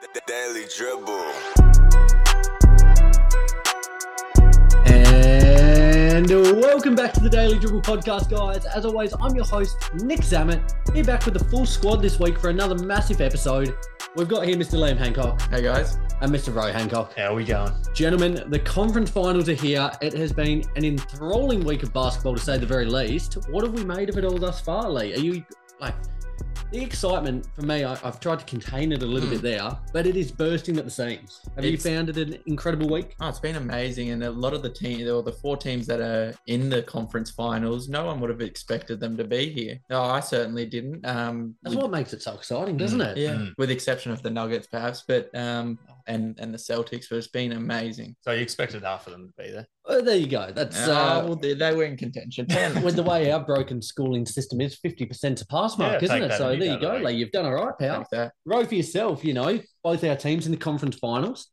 The Daily Dribble. And welcome back to the Daily Dribble podcast, guys. As always, I'm your host, Nick Zammit, here back with the full squad this week for another massive episode. We've got here Mr. Liam Hancock Hey guys. and Mr. Roy Hancock. How are we going? Gentlemen, the conference finals are here. It has been an enthralling week of basketball, to say the very least. What have we made of it all thus far, Lee? Are you like the excitement for me? I, I've tried to contain it a little Hmm. bit there, but it is bursting at the seams. Have you found it an incredible week? Oh, it's been amazing, and a lot of the team, or the four teams that are in the conference finals, no one would have expected them to be here. No, I certainly didn't. Um, That's with- what makes it so exciting, doesn't it? yeah, Mm. with the exception of the Nuggets, perhaps, but um, and and the Celtics, but it's been amazing. So you expected half of them to be there? Oh, there you go. That's Uh, uh, well, they, they were in contention. with the way our broken schooling system is, 50% to pass mark, Yeah, isn't it? So there you go, of Lee. You've done all right, pal. Like that. Row for yourself, you know, both our teams in the conference finals.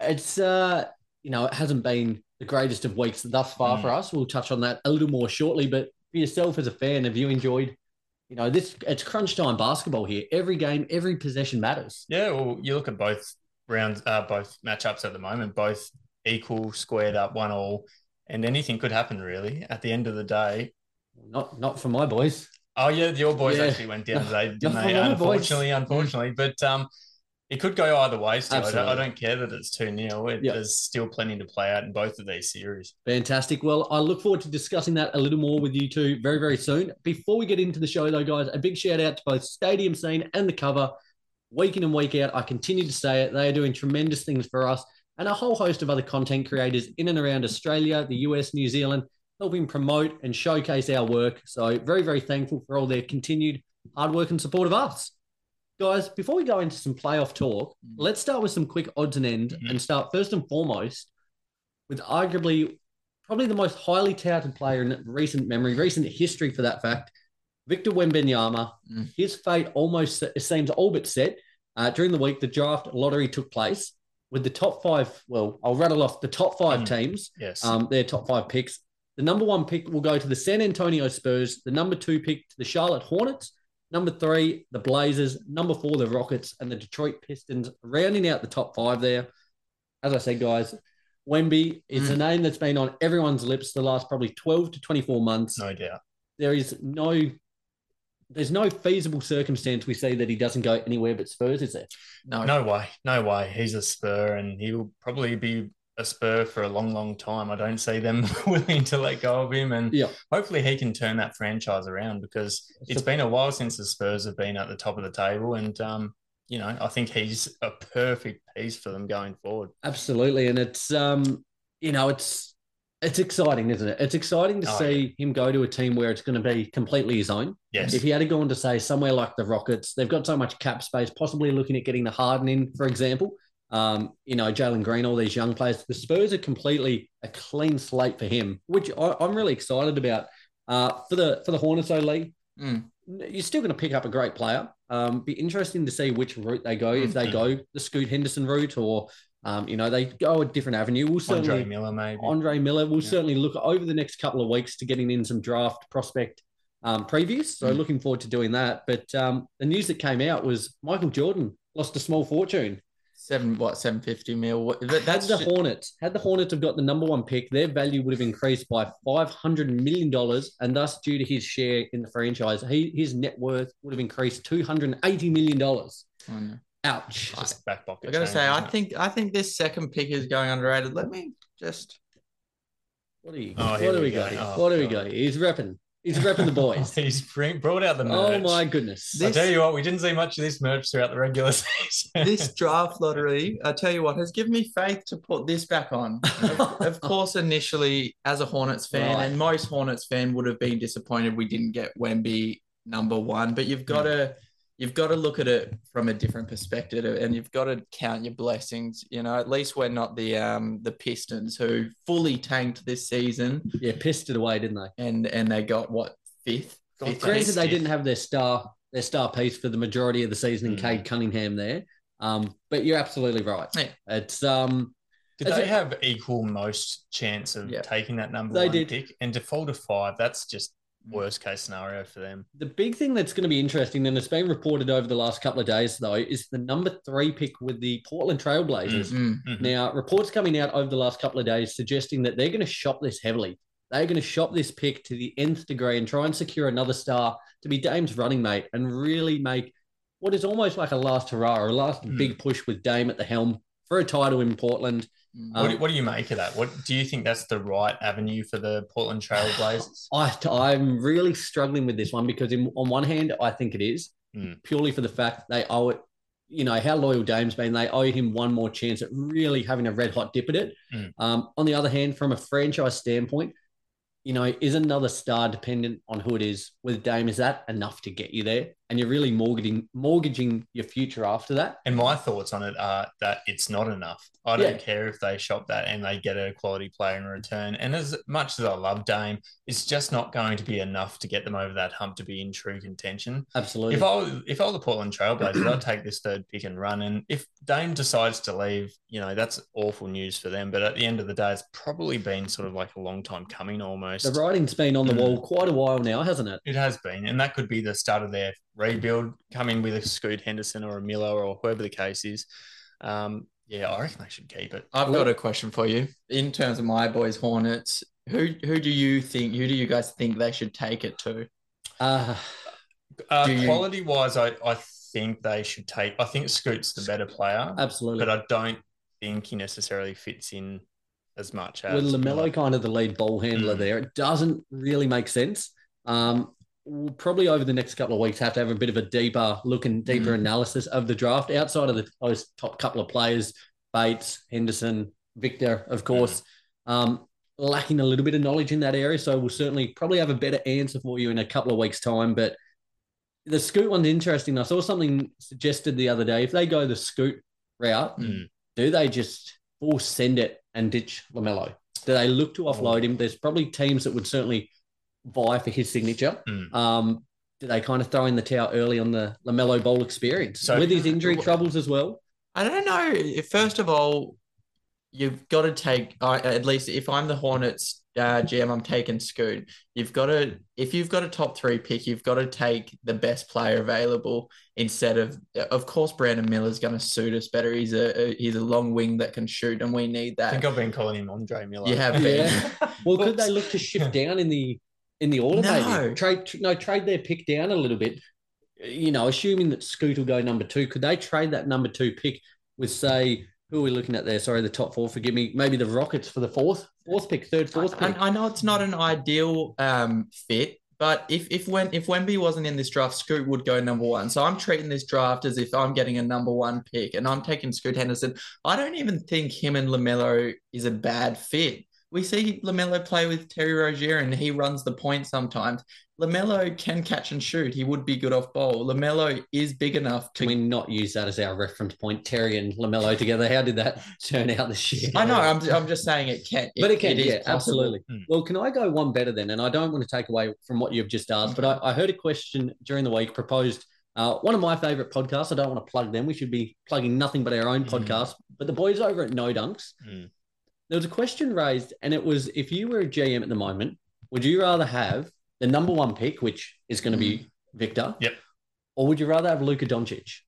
It's, uh, you know, it hasn't been the greatest of weeks thus far Mm. for us. We'll touch on that a little more shortly. But for yourself as a fan, have you enjoyed, you know, this? It's crunch time basketball here. Every game, every possession matters. Yeah. Well, you look at both rounds, uh, both matchups at the moment, both equal, squared up, one all, and anything could happen really. At the end of the day. Not, not for my boys. Oh yeah, your boys Yeah. actually went down today, didn't they? for my boys. Unfortunately, unfortunately, but um, it could go either way. Still, I don't, I don't care that it's two 0 it, Yeah. There's still plenty to play out in both of these series. Fantastic. Well, I look forward to discussing that a little more with you two very, very soon. Before we get into the show, though, guys, a big shout out to both Stadium Scene and the cover. Week in and week out, I continue to say it. They are doing tremendous things for us and a whole host of other content creators in and around Australia, the US, New Zealand, helping promote and showcase our work. So, very, very thankful for all their continued hard work and support of us. Guys, before we go into some playoff talk, let's start with some quick odds and ends Mhm. and start first and foremost with arguably probably the most highly touted player in recent memory, recent history for that fact, Victor Wembanyama. Mm. His fate almost se- seems all but set. Uh, during the week, the draft lottery took place with the top five. Well, I'll rattle off the top five Mm. teams, Yes. um, their top five picks. The number one pick will go to the San Antonio Spurs. The number two pick to the Charlotte Hornets. Number three, the Blazers. Number four, the Rockets and the Detroit Pistons, rounding out the top five there. As I said, guys, Wemby is a Mm. name that's been on everyone's lips the last probably 12 to 24 months. no doubt. There is no there's no feasible circumstance we see that he doesn't go anywhere but Spurs, is there? No, No way, no way. He's a Spur, and he'll probably be a Spur for a long, long time. I don't see them willing to let go of him, and Yeah. hopefully he can turn that franchise around because it's been a while since the Spurs have been at the top of the table, and um, you know, I think he's a perfect piece for them going forward. Absolutely. And it's um, you know, it's it's exciting, isn't it? It's exciting to Oh, see him go to a team where it's going to be completely his own. Yes, If he had gone to say somewhere like the Rockets, they've got so much cap space, possibly looking at getting the Harden in, for example. Um, you know, Jalen Green, all these young players. The Spurs are completely a clean slate for him, which I, I'm really excited about. Uh, for the for the Hornets, though, Lee, Mm. you're still going to pick up a great player. Um, be interesting to see which route they go. If they Mhm. go the Scoot Henderson route, or um, you know, they go a different avenue. We'll certainly Andre Miller maybe. Andre Miller. We'll Yeah. certainly look over the next couple of weeks to getting in some draft prospect um, previews. So Mm. looking forward to doing that. But um, the news that came out was Michael Jordan lost a small fortune. seven what seven fifty mil. What, that, That's that's the ju- Hornets. Had the Hornets have got the number one pick, their value would have increased by five hundred million dollars, and thus, due to his share in the franchise, he, his net worth would have increased two hundred eighty million dollars. I know. Ouch! Just back pocket. I gotta say, I think I think this second pick is going underrated. Let me just What do you? Oh, what do we we got? go. here? Oh, what do we God. got? here? He's repping. He's repping the boys. He's bring, brought out the oh merch. oh my goodness! This- I tell you what, we didn't see much of this merch throughout the regular season. this draft lottery, I tell you what, has given me faith to put this back on. Of, of course, initially, as a Hornets fan, Right. and most Hornets fan would have been disappointed we didn't get Wemby number one. But you've got hmm. to you've got to look at it from a different perspective, and you've got to count your blessings. You know, at least we're not the um the Pistons who fully tanked this season, yeah, pissed it away, didn't they? and and they got what fifth. God, Fifth Granted, Pissed they didn't have their star their star piece for the majority of the season in Mm. Cade Cunningham there. Um, but you're absolutely right. Yeah. It's um, Did they it- have equal most chance of Yeah. taking that number They one did. pick? And to fall to five, that's just worst case scenario for them. The big thing that's going to be interesting, and it's been reported over the last couple of days, though, is the number three pick with the Portland Trailblazers. Mm. Mhm. Now, reports coming out over the last couple of days suggesting that they're going to shop this heavily. They're going to shop this pick to the nth degree and try and secure another star to be Dame's running mate and really make what is almost like a last hurrah or a last Mm. big push with Dame at the helm for a title in Portland. Mm. What, do, Um, what do you make of that? What do you think that's the right avenue for the Portland Trailblazers? I, I'm really struggling with this one because, in, on one hand, I think it is Mm. purely for the fact they owe it. You know how loyal Dame's been. They owe him one more chance at really having a red hot dip at it. Mm. Um, on the other hand, from a franchise standpoint, you know, is another star dependent on who it is with Dame? Is that enough to get you there? And you're really mortgaging mortgaging your future after that. And my thoughts on it are that it's not enough. I don't Yeah. care if they shop that and they get a quality player in return. And as much as I love Dame, it's just not going to be enough to get them over that hump to be in true contention. Absolutely. If I was, if I were the Portland Trailblazers, I'd take this third pick and run. And if Dame decides to leave, you know that's awful news for them. But at the end of the day, it's probably been sort of like a long time coming almost. the writing's been on the Mm. wall quite a while now, hasn't it? It has been, and that could be the start of their rebuild. Come in with a Scoot Henderson or a Miller or whoever the case is. Um, yeah, I reckon they should keep it. I've got a question for you. In terms of my boys Hornets, who who do you think who do you guys think they should take it to? Uh, Uh, Do you- quality wise, I, I think they should take. I think Scoot's the better player, absolutely. but I don't think he necessarily fits in as much as with Lamelo kind of the lead ball handler Mm. there, it doesn't really make sense. Um, we'll probably over the next couple of weeks have to have a bit of a deeper look and deeper Mm. analysis of the draft outside of the those top couple of players, Bates, Henderson, Victor, of course. Um, lacking a little bit of knowledge in that area, so we'll certainly probably have a better answer for you in a couple of weeks' time. But the Scoot one's interesting. I saw something suggested the other day. If they go the Scoot route, Mm. do they just full send it and ditch Lamelo? Do they look to offload him? There's probably teams that would certainly vie for his signature. Mm. Um, do they kind of throw in the towel early on the Lamelo Ball experience So- with his injury troubles as well? I don't know. First of all, you've got to take I at least if I'm the Hornets uh, GM, I'm taking Scoot. You've got to if you've got a top three pick, you've got to take the best player available instead of of course Brandon Miller's going to suit us better. He's a, a he's a long wing that can shoot, and we need that. I that. think I've been calling him Andre Miller. You have been. Yeah. Well, could they look to shift down in the in the order? No. Trade no trade their pick down a little bit. You know, assuming that Scoot will go number two, could they trade that number two pick with say who are we looking at there? Sorry, the top four. Forgive me. Maybe the Rockets for the fourth fourth pick, third fourth pick. I, I know it's not an ideal um, fit, but if if when if Wemby wasn't in this draft, Scoot would go number one. So I'm treating this draft as if I'm getting a number one pick, and I'm taking Scoot Henderson. I don't even think him and Lamelo is a bad fit. We see Lamelo play with Terry Rozier, and he runs the point sometimes. Lamelo can catch and shoot. He would be good off ball. Lamelo is big enough to Can we not use that as our reference point? Terry and Lamelo together. How did that turn out this year? I know. I'm, I'm just saying it can. but it can, is yeah, absolutely. Hmm. Well, can I go one better then? And I don't want to take away from what you've just asked, but I, I heard a question during the week proposed. Uh, one of my favorite podcasts. I don't want to plug them. We should be plugging nothing but our own Hmm. podcast. But the boys over at No Dunks, Hmm. There was a question raised, and it was if you were a GM at the moment, would you rather have the number one pick, which is going to be Victor? Yep. Or would you rather have Luka Doncic?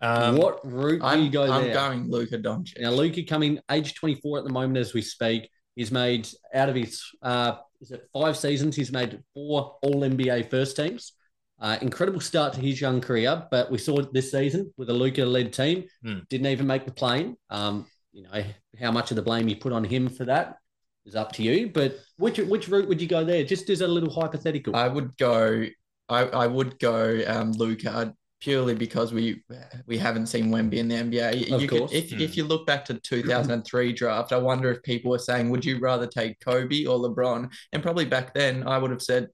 Um, what route do I'm, you go I'm there? going Luka Doncic. Now, Luka coming age 24 at the moment as we speak. He's made out of his uh, is it five seasons, he's made four all NBA first teams. Uh, incredible start to his young career, but we saw it this season with a Luka led team, Hmm. didn't even make the plane. Um, you know, how much of the blame you put on him for that is up to you. But which which route would you go there? Just as a little hypothetical. I would go. I, I would go um, Luka purely because we we haven't seen Wemby in the NBA. Of you course. Could, if Hmm. if you look back to the 2003 draft, I wonder if people were saying, "Would you rather take Kobe or LeBron?" And probably back then, I would have said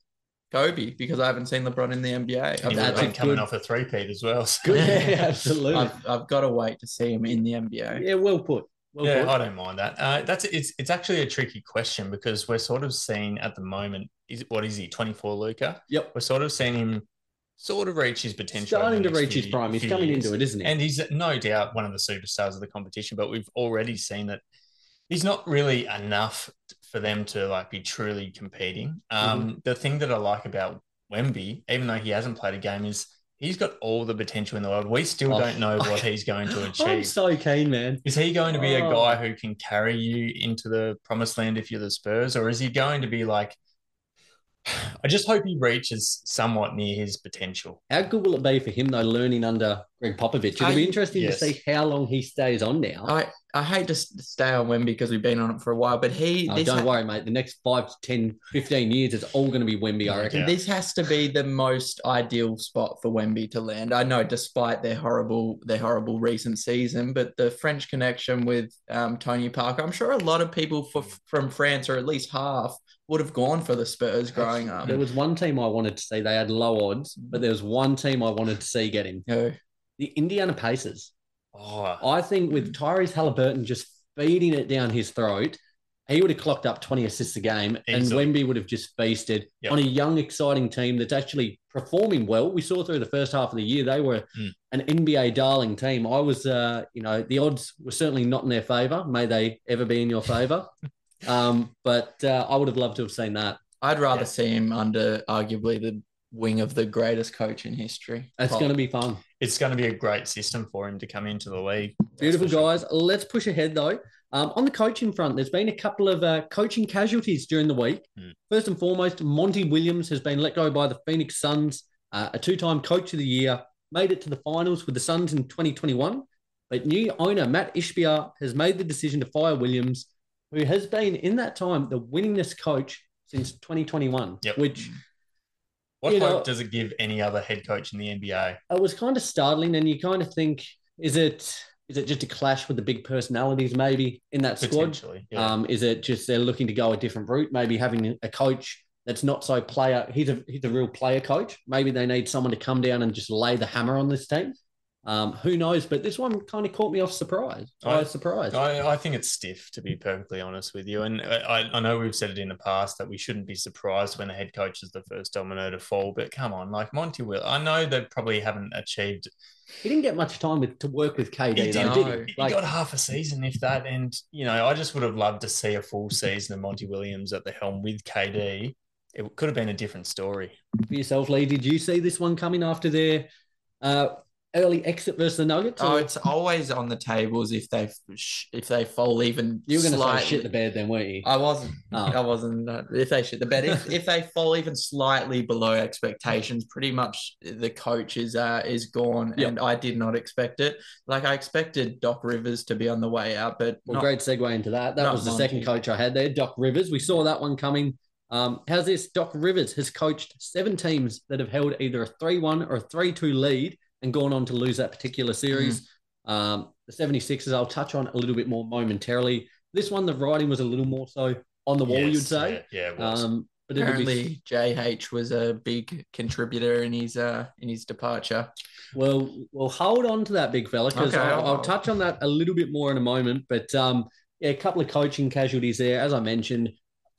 Kobe because I haven't seen LeBron in the NBA. he I've, would have That's been a coming good- off a three-peat as well. so- Good, yeah, absolutely. I've, I've got to wait to see him in the NBA. yeah, well put. Well yeah, put. I don't mind that. Uh, that's it's it's actually a tricky question because we're sort of seeing at the moment is what is he twenty four Luka? Yep. We're sort of seeing him sort of reach his potential. over Starting to next reach his prime. He's coming years. into it, isn't he? and he's no doubt one of the superstars of the competition. But we've already seen that he's not really enough for them to like be truly competing. Um, The thing that I like about Wemby, even though he hasn't played a game, is he's got all the potential in the world. We still Oh. don't know what he's going to achieve. I'm so keen, man. Is he going to be a Oh. guy who can carry you into the promised land if you're the Spurs, or is he going to be like? I just hope he reaches somewhat near his potential. How good will it be for him though, learning under Gregg Popovich? It'll be interesting yes. to see how long he stays on now. I, I hate to stay on Wemby because we've been on it for a while, but he Oh, this don't ha- worry, mate. The next five to 10, 15 years, it's all going to be Wemby, I reckon. Yeah. This has to be the most ideal spot for Wemby to land. I know, despite their horrible their horrible recent season, but the French connection with um, Tony Parker, I'm sure a lot of people for, from France, or at least half, would have gone for the Spurs growing up. There was one team I wanted to see. They had low odds, but there was one team I wanted to see get him. No. The Indiana Pacers. Oh, I think with Tyrese Haliburton just feeding it down his throat, he would have clocked up 20 assists a game, Easily. and Wemby would have just feasted Yep. on a young, exciting team that's actually performing well. We saw through the first half of the year they were Mm. an NBA darling team. I was, uh, you know, the odds were certainly not in their favor. May they ever be in your favor. um, but uh, I would have loved to have seen that. I'd rather Yeah. see him under arguably the wing of the greatest coach in history. It's going to be fun. It's going to be a great system for him to come into the league. Beautiful for sure. guys. Let's push ahead though. Um, on the coaching front, there's been a couple of uh, coaching casualties during the week. Hmm. First and foremost, Monty Williams has been let go by the Phoenix Suns, uh, a two-time coach of the year, made it to the finals with the Suns in 2021. But new owner Matt Ishbia has made the decision to fire Williams, who has been in that time the winningest coach since 2021. Yep. Which What You hope know- does it give any other head coach in the NBA? it was kind of startling, and you kind of think, is it is it just a clash with the big personalities maybe in that squad? Yeah. Um, is it just they're looking to go a different route? Maybe having a coach that's not so player. He's a he's a real player coach. Maybe they need someone to come down and just lay the hammer on this team. Um, who knows? But this one kind of caught me off surprise. I was surprised. I, I think it's stiff, to be perfectly honest with you. And I, I know we've said it in the past that we shouldn't be surprised when the head coach is the first domino to fall. But come on, like Monty Will, I know they probably haven't achieved. he didn't get much time with to work with KD. He though, did. did No. he? He got half a season, if that. And, you know, I just would have loved to see a full season of Monty Williams at the helm with KD. It could have been a different story. for yourself, Lee, did you see this one coming after their uh, early exit versus the Nuggets? Oh, or- it's always on the tables if they if they fall even. you were going to say shit the bed then, weren't you? I wasn't. Oh. I wasn't. uh, If they shit the bed, if, if they fall even slightly below expectations, pretty much the coach is uh, is gone, Yep. and I did not expect it. Like I expected Doc Rivers to be on the way out, but Well, not- great segue into that. That was the second coach I had there, Doc Rivers. We saw that one coming. Um, how's this? Doc Rivers has coached seven teams that have held either a 3 1 or a 3 2 lead and gone on to lose that particular series. Um, the 76ers, I'll touch on a little bit more momentarily. This one, the writing was a little more so on the wall, Yes, you'd say. Yeah, yeah it was. Um, but it'll be, apparently JH was a big contributor in his uh in his departure. well, we'll hold on to that big fella because Okay, I'll, I'll I'll- touch on that a little bit more in a moment. But um, yeah, a couple of coaching casualties there, as I mentioned.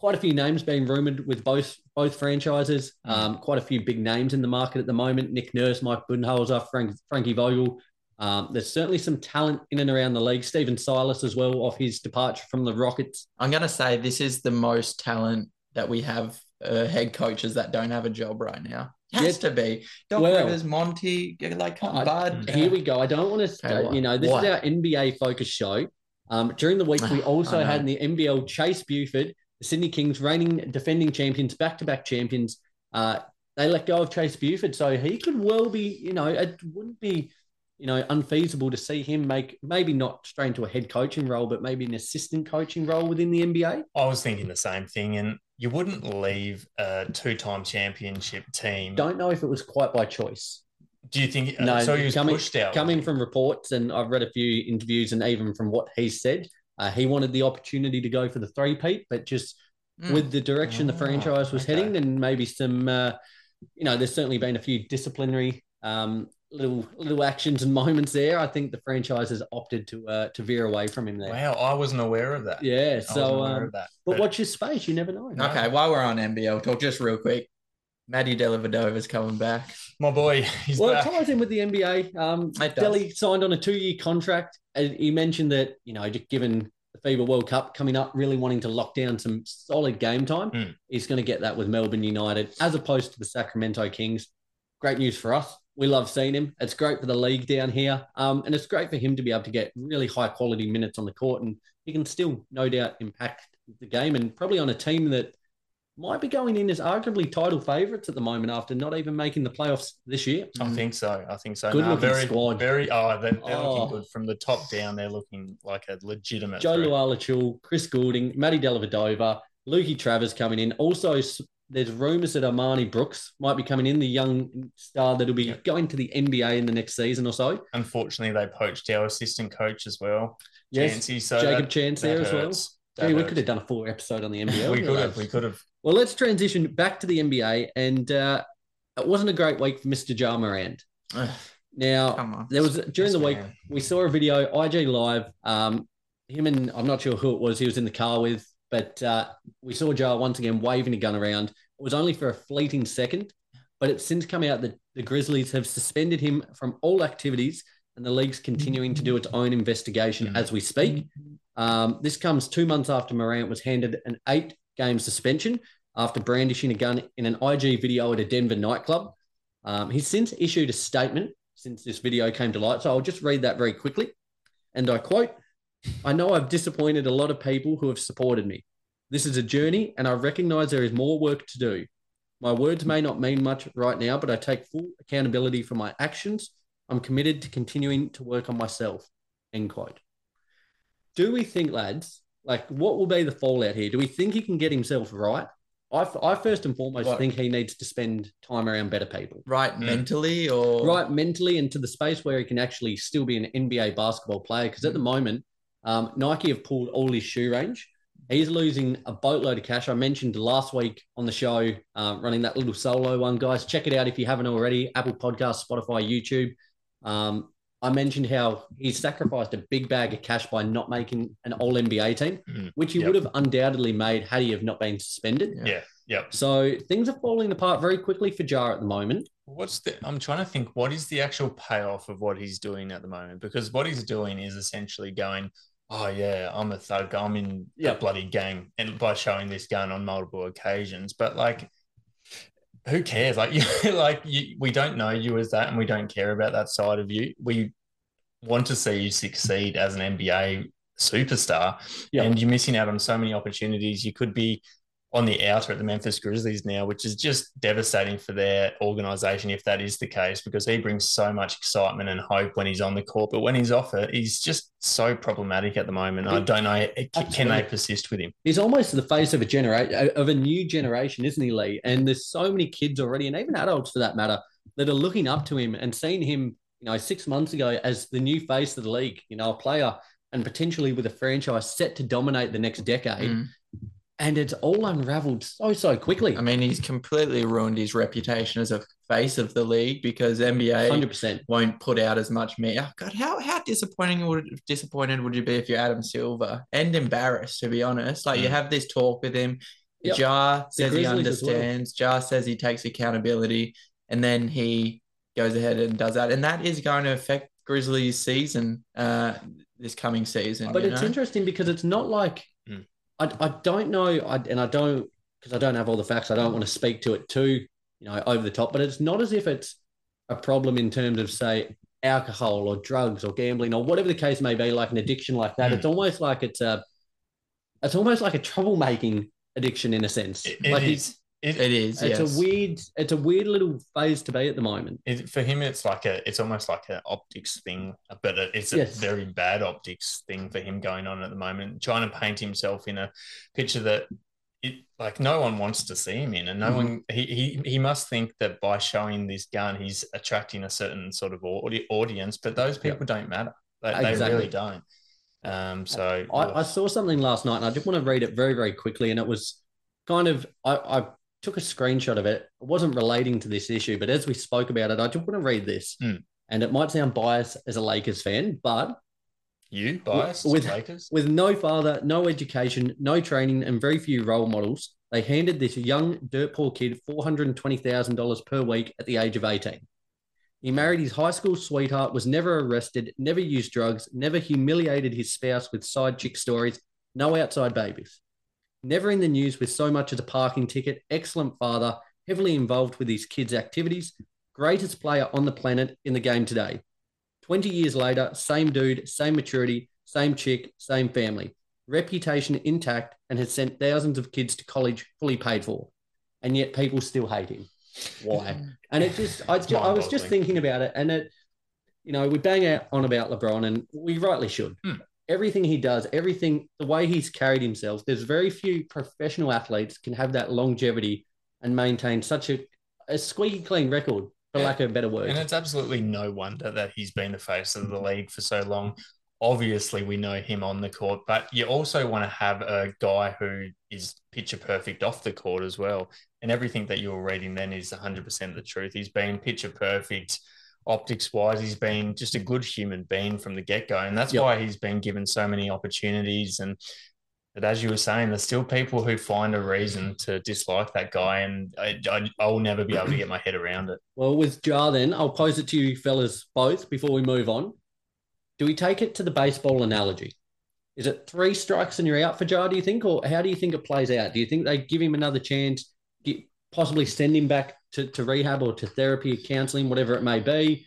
Quite a few names being rumored with both both franchises. Mm. Um, quite a few big names in the market at the moment. Nick Nurse, Mike Budenholzer, Frank, Frankie Vogel. Um, there's certainly some talent in and around the league. Stephen Silas as well, off his departure from the Rockets. I'm gonna say this is the most talent that we have uh, head coaches that don't have a job right now. Has to be Doc Well- Rivers, Monty, like come I- Bud. Here we go. I don't want to, you know, this What? is our NBA focus show. Um, during the week, we also had in the NBL Chase Buford, the Sydney Kings, reigning defending champions, back to back champions. Uh, they let go of Chase Buford, so he could well be, you know, it wouldn't be, you know, unfeasible to see him make maybe not straight into a head coaching role, but maybe an assistant coaching role within the NBA. I was thinking the same thing, and you wouldn't leave a two-time championship team. Don't know if it was quite by choice. Do you think? uh, No, so he was coming, pushed out. coming from reports, and I've read a few interviews, and even from what he said, uh, he wanted the opportunity to go for the three peat, but just Mm. with the direction the Ah, franchise was okay. heading, and maybe some, uh, you know, there's certainly been a few disciplinary um, little little actions and moments there. I think the franchise has opted to uh, to veer away from him there. Wow, I wasn't aware of that. Yeah, I wasn't so aware um, of that. but watch your space. You never know. Okay, while we're on NBL talk, just real quick, Matty Dellavedova's coming back. my boy, he's Well, back. it ties in with the NBA. Um, It does. Delly signed on a two-year contract. And he mentioned that you know, just given the FIBA World Cup coming up, really wanting to lock down some solid game time, Mm. he's going to get that with Melbourne United as opposed to the Sacramento Kings. Great news for us. We love seeing him. It's great for the league down here. Um, and it's great for him to be able to get really high quality minutes on the court. And he can still, no doubt, impact the game and probably on a team that might be going in as arguably title favourites at the moment after not even making the playoffs this year. I mm. think so. I think so. Good No, looking very, squad. Very. Oh, they're, they're Oh. looking good from the top down. They're looking like a legitimate. Joe threat. Lual-Acuil, Chris Goulding, Matty Dellavedova, Lukey Travers coming in. Also, there's rumours that Armani Brooks might be coming in, the young star that'll be Yeah. going to the NBA in the next season or so. Unfortunately, they poached our assistant coach as well, Yes, Chancey. So Jacob that- Chance that there as well. hurts. That Gee, we could have done a full episode on the NBA. we could have. We could have. Well, let's transition back to the NBA. And uh, it wasn't a great week for Mr. Ja Morant. Now, there was during Yes, the week, man. we saw a video, IG Live. Um, him and I'm not sure who it was, he was in the car with, but uh, we saw Ja once again waving a gun around. It was only for a fleeting second, but it's since come out that the Grizzlies have suspended him from all activities and the league's continuing to do its own investigation as we speak. Um, this comes two months after Morant was handed an eight game suspension after brandishing a gun in an IG video at a Denver nightclub. Um, he's since issued a statement since this video came to light. So I'll just read that very quickly. And I quote I know I've disappointed a lot of people who have supported me. This is a journey, and I recognize there is more work to do. My words may not mean much right now, but I take full accountability for my actions. I'm committed to continuing to work on myself. End quote. Do we think, lads, like what will be the fallout here? Do we think he can get himself right? I, I first and foremost What? think he needs to spend time around better people Right Mm. mentally or right mentally into the space where he can actually still be an NBA basketball player. Because at the moment, um, Nike have pulled all his shoe range. He's losing a boatload of cash. I mentioned last week on the show, uh, running that little solo one, guys. Check it out if you haven't already. Apple Podcast, Spotify, YouTube. Um, I mentioned how he sacrificed a big bag of cash by not making an All NBA team, Mm. which he Yep. would have undoubtedly made had he have not been suspended. Yeah. Yeah. Yep. So things are falling apart very quickly for Ja at the moment. What's the? I'm trying to think. What is the actual payoff of what he's doing at the moment? Because what he's doing is essentially going, "Oh yeah, I'm a thug. I'm in Yeah. a bloody gang," and by showing this gun on multiple occasions. But like, who cares? Like, you like you, we don't know you as that, and we don't care about that side of you. We want to see you succeed as an NBA superstar, Yeah. and you're missing out on so many opportunities. You could be on the outer at the Memphis Grizzlies now, which is just devastating for their organization if that is the case, because he brings so much excitement and hope when he's on the court. But when he's off it, he's just so problematic at the moment. I don't know. Can they persist with him? He's almost the face of a generation of a new generation, isn't he, Lee? And there's so many kids already, and even adults for that matter, that are looking up to him and seeing him, you know, six months ago as the new face of the league. You know, a player and potentially with a franchise set to dominate the next decade. Mm. And it's all unraveled so so quickly. I mean, he's completely ruined his reputation as a face of the league because NBA hundred percent. won't put out as much media. God, how how disappointing would disappointed would you be if you're Adam Silver and embarrassed to be honest? Like you Mm. have this talk with him. Yep. Ja says he as well. understands. Ja says he takes accountability, and then he goes ahead and does that, and that is going to affect Grizzlies' season uh, this coming season. But you it's know? interesting because it's not like. I, I don't know, I, and I don't because I don't have all the facts. I don't want to speak to it too, you know, over the top. But it's not as if it's a problem in terms of say alcohol or drugs or gambling or whatever the case may be, like an addiction like that. Mm. It's almost like it's a, it's almost like a troublemaking addiction in a sense. It, it like is. It, It is. It's yes. a weird, it's a weird little phase to be at the moment. it, for him, it's like a, it's almost like an optics thing, but it- it's a Yes. very bad optics thing for him going on at the moment, trying to paint himself in a picture that it like no one wants to see him in, and no Mhm. one he, he he must think that by showing this gun, he's attracting a certain sort of audi- audience, but those people don't matter. They, they really don't. Um, so I, I saw something last night and I just want to read it very, very quickly. And it was kind of, I, I took a screenshot of it. It wasn't relating to this issue, but as we spoke about it, I just want to read this. Hmm. And it might sound biased as a Lakers fan, but you biased with- Lakers. with no father, no education, no training, and very few role models, they handed this young dirt poor kid $420,000 per week at the age of 18. He married his high school sweetheart, was never arrested, never used drugs, never humiliated his spouse with side chick stories, no outside babies. Never in the news with so much as a parking ticket, excellent father, heavily involved with his kids' activities, greatest player on the planet in the game today. 20 years later, same dude, same maturity, same chick, same family. Reputation intact and has sent thousands of kids to college fully paid for. And yet people still hate him. Why? And it just, I, ju- I was just thinking about it, and it, you know, we bang out on about LeBron, and we rightly should. Hmm. Everything he does, everything, the way he's carried himself, there's very few professional athletes can have that longevity and maintain such a, a squeaky clean record, for Yeah. lack of a better word. And it's absolutely no wonder that he's been the face of the league for so long. Obviously, we know him on the court, but you also want to have a guy who is picture perfect off the court as well. And everything that you were reading then is 100% the truth. He's been picture perfect optics wise. He's been just a good human being from the get go. And that's Yep. why he's been given so many opportunities. And but as you were saying, there's still people who find a reason to dislike that guy. And I, I, I'll never be able to get my head around it. Well, with Ja, then I'll pose it to you fellas both before we move on. Do we take it to the baseball analogy? Is it three strikes and you're out for Ja? Do you think, or how do you think it plays out? Do you think they give him another chance, get, possibly send him back to, to rehab or to therapy, counselling, whatever it may be?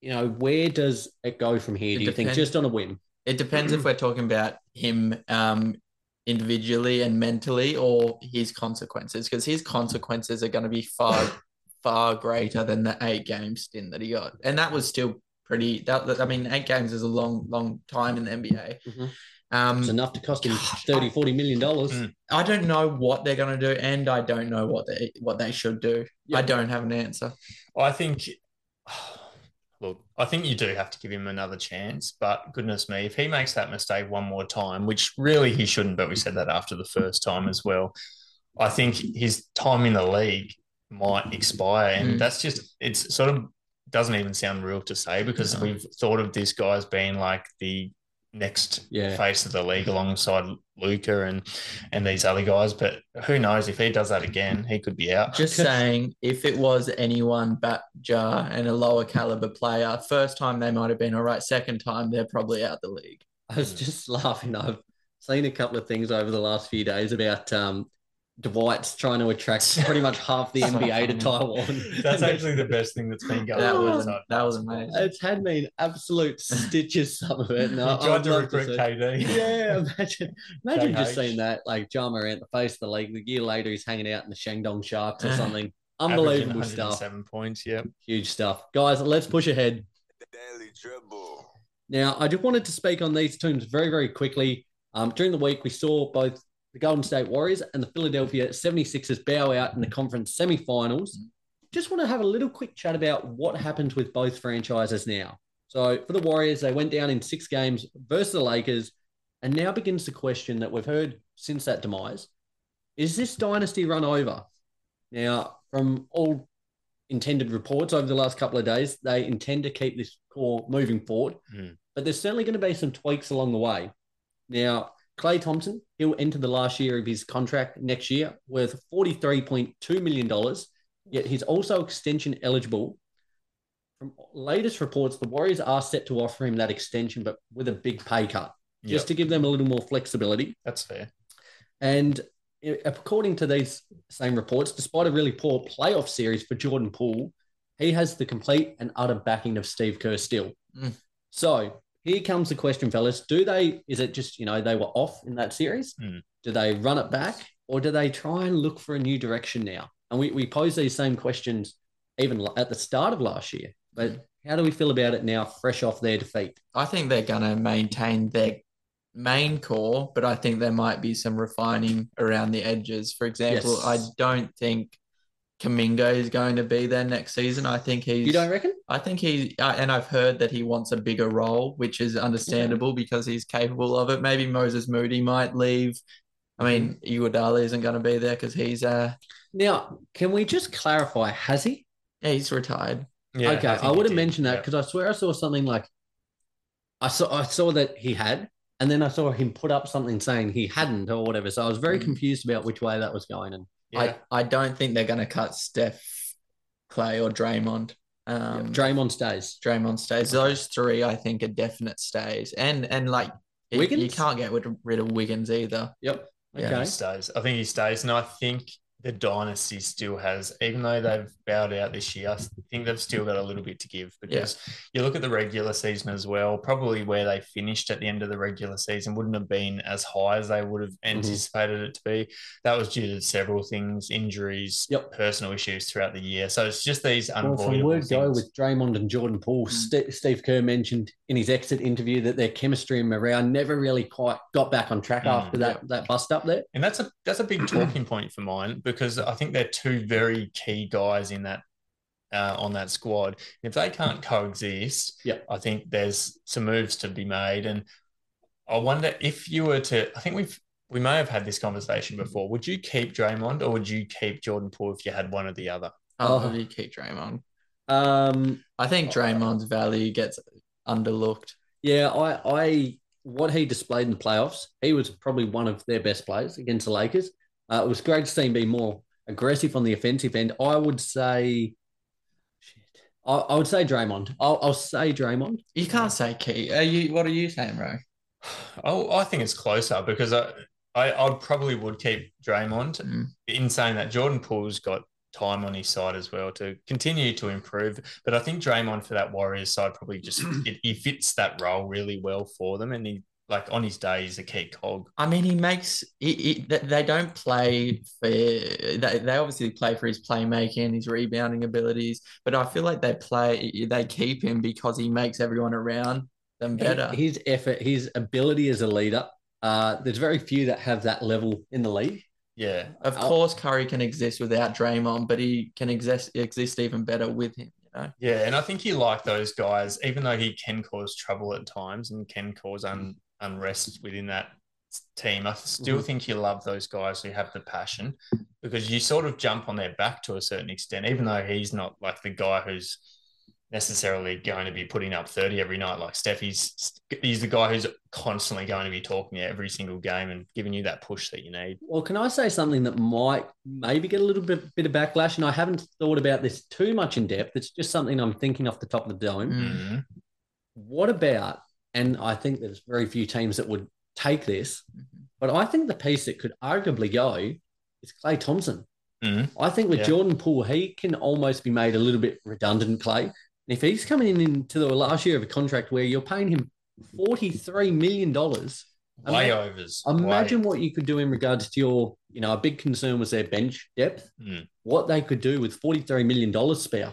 You know, where does it go from here? It Do you think just on a whim? It depends if we're talking about him um, individually and mentally or his consequences, because his consequences are going to be far, far greater than the eight game stint that he got. And that was still pretty, that, I mean, eight games is a long, long time in the NBA. Mhm. Um, It's enough to cost him gosh, 30, 40 million dollars. Mm. I don't know what they're going to do, and I don't know what they what they should do. Yeah. I don't have an answer. I think, look, I think you do have to give him another chance. But goodness me, if he makes that mistake one more time, which really he shouldn't, but we said that after the first time as well, I think his time in the league might expire. And Mm. that's just, it's sort of doesn't even sound real to say because No. we've thought of this guy as being like the next Yeah. face of the league alongside Luka and and these other guys. But who knows if he does that again, he could be out. Just saying, if it was anyone but Ja and a lower caliber player, first time they might have been all right. Second time, they're probably out the league. I was just laughing. I've seen a couple of things over the last few days about um, Dwight's trying to attract pretty much half the NBA to. Taiwan. That's actually the best thing that's been going That on. was that was amazing. It's had me in absolute stitches, some of it. No, He tried to recruit see. KD. Yeah, imagine, imagine just seeing that. Like Ja Morant, the face of the league. The year later, he's hanging out in the Shandong Sharks or something. Unbelievable stuff. 107 points. yeah. Huge stuff, guys. Let's push ahead. The Daily Dribble. Now, I just wanted to speak on these teams very, very quickly. Um, during the week, we saw both the Golden State Warriors and the Philadelphia 76ers bow out in the conference semifinals. Just want to have a little quick chat about what happens with both franchises now. So, for the Warriors, they went down in six games versus the Lakers, and now begins the question that we've heard since that demise is this dynasty run over? Now, from all intended reports over the last couple of days, they intend to keep this core moving forward, Mm. but there's certainly going to be some tweaks along the way. Now, Klay Thompson, he'll enter the last year of his contract next year worth $43.2 million, yet he's also extension eligible. From latest reports, the Warriors are set to offer him that extension, but with a big pay cut, just Yep. to give them a little more flexibility. That's fair. And according to these same reports, despite a really poor playoff series for Jordan Poole, he has the complete and utter backing of Steve Kerr still. Mm. So here comes the question, fellas. Do they, is it just, you know, they were off in that series? Mm. Do they run it back or do they try and look for a new direction now? And we, we pose these same questions even at the start of last year. But how do we feel about it now, fresh off their defeat? I think they're going to maintain their main core, but I think there might be some refining around the edges. For example, Yes. I don't think Kuminga is going to be there next season. I think he's. You don't reckon? I think he, uh, and I've heard that he wants a bigger role, which is understandable because he's capable of it. Maybe Moses Moody might leave. I mean, Iguodala isn't going to be there because he's uh Now, can we just clarify? Has he? yeah, he's retired. Yeah, okay, I, think he would have did. mentioned that Yeah. because I swear I saw something like I saw I saw that he had, and then I saw him put up something saying he hadn't or whatever. So I was very Mm. confused about which way that was going. And Yeah. I, I don't think they're going to cut Steph, Klay, or Draymond. Um, Draymond stays. Draymond stays. Those three, I think, are definite stays. And and like you- you can't get rid of, Wiggins either. Yep. Yeah. He stays. I think he stays, and I think the dynasty still has, even though they've bowed out this year, I think they've still got a little bit to give because you look at the regular season as well. Probably where they finished at the end of the regular season wouldn't have been as high as they would have Mm-hmm. anticipated it to be. That was due to several things, injuries, Yep. personal issues throughout the year. So it's just these Well, from unavoidable word go things. with Draymond and Jordan Poole, Mm. Ste Steve Kerr mentioned in his exit interview that their chemistry and morale never really quite got back on track Mm, after that, that bust up there. And that's a that's a big talking point for mine because I think they're two very key guys in that uh, on that squad. If they can't coexist, Yeah. I think there's some moves to be made. And I wonder if you were to, I think we've we may have had this conversation before. Would you keep Draymond or would you keep Jordan Poole if you had one or the other? I'll Oh. probably keep Draymond. Um, I think Draymond's value gets underlooked. yeah, I, I, what he displayed in the playoffs, he was probably one of their best players against the Lakers. Uh, it was great to see him be more aggressive on the offensive end. I would say, shit, I, I would say Draymond. I'll, I'll say Draymond. You can't say key. Are you? What are you saying, bro? Oh, I think it's closer because I, I, I probably would keep Draymond. Mm. In saying that, Jordan Poole's got time on his side as well to continue to improve. But I think Draymond for that Warriors side probably just it, he fits that role really well for them, and he like on his day he's a key cog. I mean, he makes he, he, they don't play for they, they obviously play for his playmaking and his rebounding abilities, but I feel like they play they keep him because he makes everyone around them better. His effort, his ability as a leader. Uh, there's very few that have that level in the league. Yeah, of I'll- course, Curry can exist without Draymond, but he can exist exist even better with him. You know, yeah, and I think you like those guys, even though he can cause trouble at times and can cause un, unrest within that team. I still Mhm. think you love those guys who have the passion because you sort of jump on their back to a certain extent, even though he's not like the guy who's necessarily going to be putting up 30 every night like Steph. He's, he's the guy who's constantly going to be talking every single game and giving you that push that you need. Well, can I say something that might maybe get a little bit, bit of backlash? And I haven't thought about this too much in depth. It's just something I'm thinking off the top of the dome. Mm. Mhm. What about, and I think there's very few teams that would take this, Mhm. but I think the piece that could arguably go is Klay Thompson. Mhm. I think with Yeah. Jordan Poole, he can almost be made a little bit redundant, Klay. And if he's coming in into the last year of a contract where you're paying him $43 million, Way overs. Imagine Way. what you could do in regards to your, you know, a big concern was their bench depth. Mm. What they could do with $43 million spare.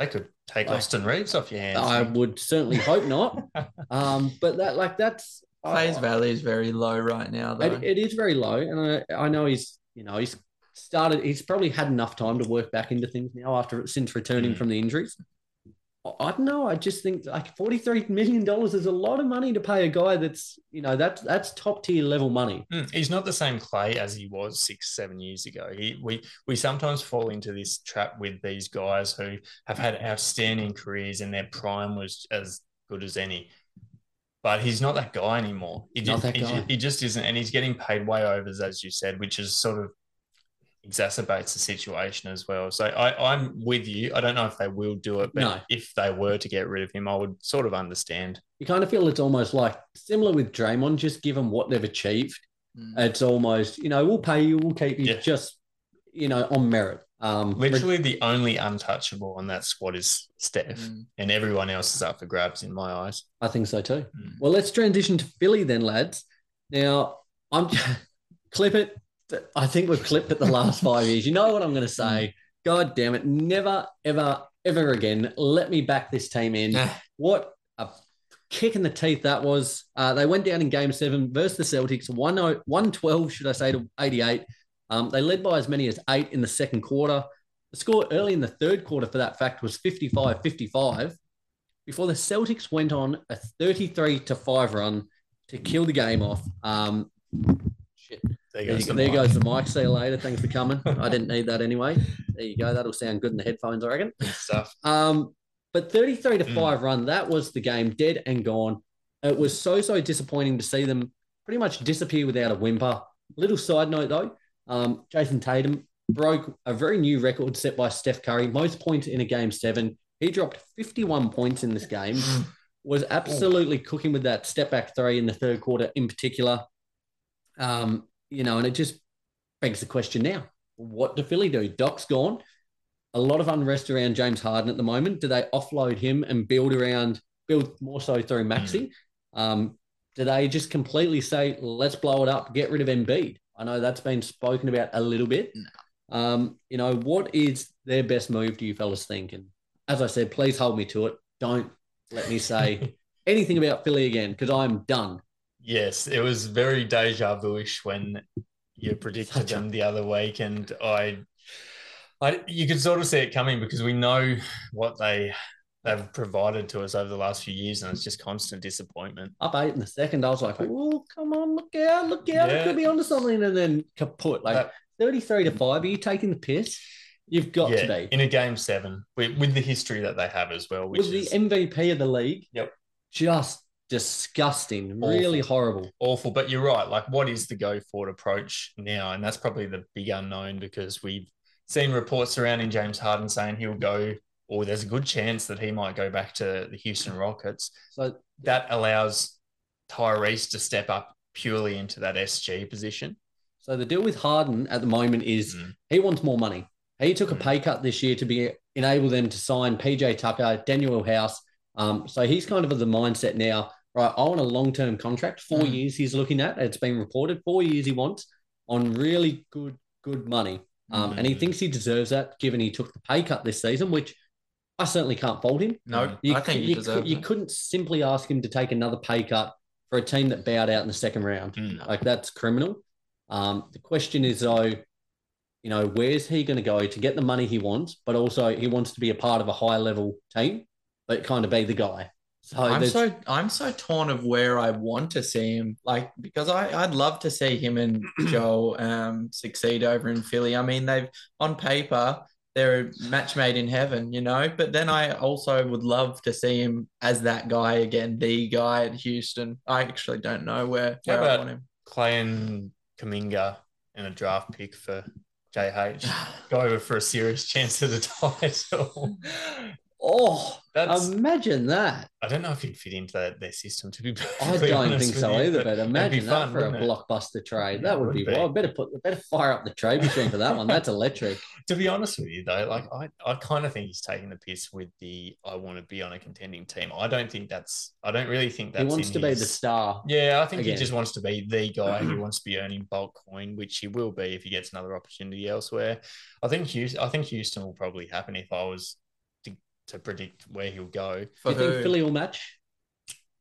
They could take Like- Austin Reaves off your hands. I would certainly hope not. Um, but that, like, that's Klay's I- value is very low right now, though. it, it is very low. And I, I know he's, you know, he's started, he's probably had enough time to work back into things now after, since returning Mm. from the injuries. I- don't know. I just think like $43 million is a lot of money to pay a guy that's, you know, that's, that's top tier level money. Mm, He's not the same Klay as he was six, seven years ago. He, we we sometimes fall into this trap with these guys who have had outstanding careers and their prime was as good as any. But he's not that guy anymore. He, Not just, that he, guy. he just isn't, and he's getting paid way overs, as you said, which is sort of exacerbates the situation as well. So I, I'm with you. I don't know if they will do it, but No. if they were to get rid of him, I would sort of understand. You kind of feel it's almost like similar with Draymond, just given what they've achieved. Mm. It's almost, you know, we'll pay you, we'll keep you Yeah. just, you know, on merit. Um, Literally, the only untouchable on that squad is Steph, Mm. and everyone else is up for grabs in my eyes. I think so too. Mm. Well, let's transition to Philly then, lads. Now, I'm clip it. I think we've clipped it the last five years. You know what I'm going to say? God damn it! Never, ever, ever again. Let me back this team in. What a kick in the teeth that was. Uh, they went down in game seven versus the Celtics, 1 112, should I say, to 88. Um, they led by as many as eight in the second quarter. The score early in the third quarter, for that fact, was 55 55 before the Celtics went on a 33 to 5 run to kill the game off. Um, shit. There There, goes you the there mic. goes the mic. See you later. Thanks for coming. I didn't need that anyway. There you go. That'll sound good in the headphones, I reckon. Good stuff. Um, but 33 to Mm. 5 run, that was the game dead and gone. It was so, so disappointing to see them pretty much disappear without a whimper. Little side note though, um, Jayson Tatum broke a very new record set by Steph Curry, most points in a game seven. He dropped 51 points in this game. Was absolutely cooking with that step back three in the third quarter, in particular. Um, you know, and it just begs the question now: What do Philly do? Doc's gone. A lot of unrest around James Harden at the moment. Do they offload him and build around, build more so through Maxey? Um, do they just completely say, let's blow it up, get rid of Embiid? I know that's been spoken about a little bit. Um, you know, what is their best move, do you fellas think? And as I said, please hold me to it. Don't let me say anything about Philly again because I'm done. Yes, it was very deja vu-ish when you predicted them the other week, and I, I, you could sort of see it coming because we know what they they've provided to us over the last few years, and it's just constant disappointment. Up eight in the second, I was like, oh, come on, look out, look out. It could be onto something. And then kaput. Like 33 to 5. Are you taking the piss? You've got yeah, to be. in a game seven with, with the history that they have as well, which With the MVP of the league. Yep. Just disgusting. Awful. Really horrible. awful. But you're right. Like, what is the go forward approach now? And that's probably the big unknown because we've seen reports surrounding James Harden saying he'll go, or there's a good chance that he might go back to the Houston Rockets. So That allows Tyrese to step up purely into that SG position. So the deal with Harden at the moment is Mm. he wants more money. He took a Mm. pay cut this year to be enable them to sign PJ Tucker, Danuel House. Um, so he's kind of of the mindset now, right? I want a long term contract, four Mm. years he's looking at. It's been reported four years he wants on really good, good money. Um, and he Mm. thinks he deserves that given he took the pay cut this season, which I certainly can't fault him. No, You, I think you, deserves you couldn't simply ask him to take another pay cut for a team that bowed out in the second round. Mm. Like that's criminal. Um, the question is though, you know, where's he going to go to get the money he wants, but also he wants to be a part of a high level team, but kind of be the guy. So I'm there's- so I'm so torn of where I want to see him. Like because I I'd love to see him and Joe um succeed over in Philly. I mean they've on paper they're a match made in heaven, you know. But then I also would love to see him as that guy again, the guy at Houston. I actually don't know where, How where I about- want him. Klay and Kuminga and a draft pick for JH. Go over for a serious chance at a title. oh, That's imagine that. I don't know if he'd fit into that, their system to be I don't think so you, either, but imagine that fun, for a it? blockbuster trade. Yeah, That would be, be. well. Better put better fire up the trade machine for that one. That's electric. To be honest with you, though, like I, I kind of think he's taking the piss with the I want to be on a contending team. I don't think that's. I don't really think that's. he wants to be the star. Yeah, I think again. he just wants to be the guy. he wants to be earning bulk coin, which he will be if he gets another opportunity elsewhere. I think Houston. I think Houston will probably happen if I was to, to predict where he'll go. Do For you think? Philly will match?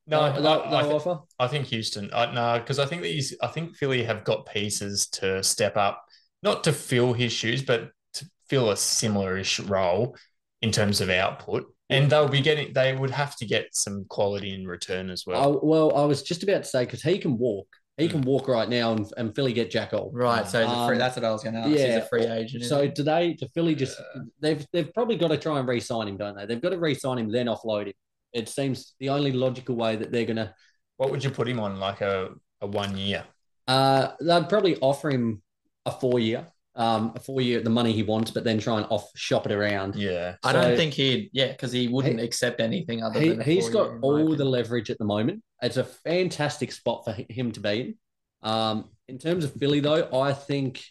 No, They'll- they'll- I, I, offer. I think Houston. I, no, because I think these. I think Philly have got pieces to step up, not to fill his shoes, but to fill a similar-ish role in terms of output. And they'll be getting. They would have to get some quality in return as well. I, well, I was just about to say because he can walk. He can walk right now, and, and Philly get Jackal. Right, so he's free, Um, that's what I was going to ask. Yeah, He's a free agent. So isn't do they? Do Philly just? They've they've probably got to try and re-sign him, don't they? They've got to re-sign him, then offload him. It seems the only logical way that they're gonna. What would you put him on? Like a, a one year? Uh, they'd probably offer him a four-year, um, a four-year the money he wants, but then try and off shop it around. Yeah. I don't think he'd, yeah, because he wouldn't He- accept anything other He, than. a he's got four-year, in my all the opinion. leverage at the moment. It's a fantastic spot for him to be in. Um, in terms of Philly, though, I think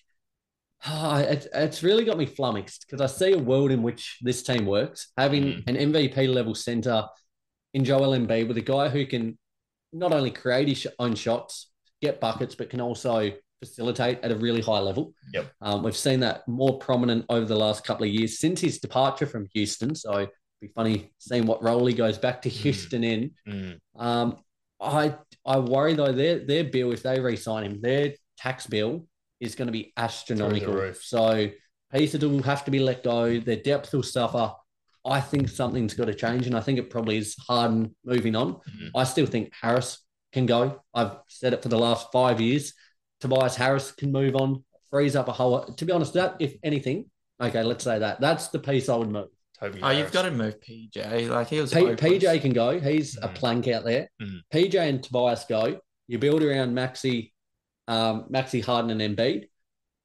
ah, it's, it's really got me flummoxed because I see a world in which this team works. Having Mm. an MVP level center in Joel Embiid with a guy who can not only create his own shots, get buckets, but can also facilitate at a really high level. Yep. Um, we've seen that more prominent over the last couple of years since his departure from Houston. So it'd be funny seeing what role he goes back to Mm. Houston in. Mm. Um, I I worry though their their bill if they re-sign him, their tax bill is going to be astronomical. So pieces will have to be let go. Their depth will suffer. I think something's got to change, and I think it probably is Harden moving on. Mhm. I still think Harris can go. I've said it for the last five years. Tobias Harris can move on, frees up a whole. To be honest, that if anything, okay, let's say that that's the piece I would move. Toby. Oh, you've got to move PJ. Like he was. P- PJ can go. He's a Mm. plank out there. Mm. PJ and Tobias go. You build around Maxey, um, Maxey Harden and Embiid,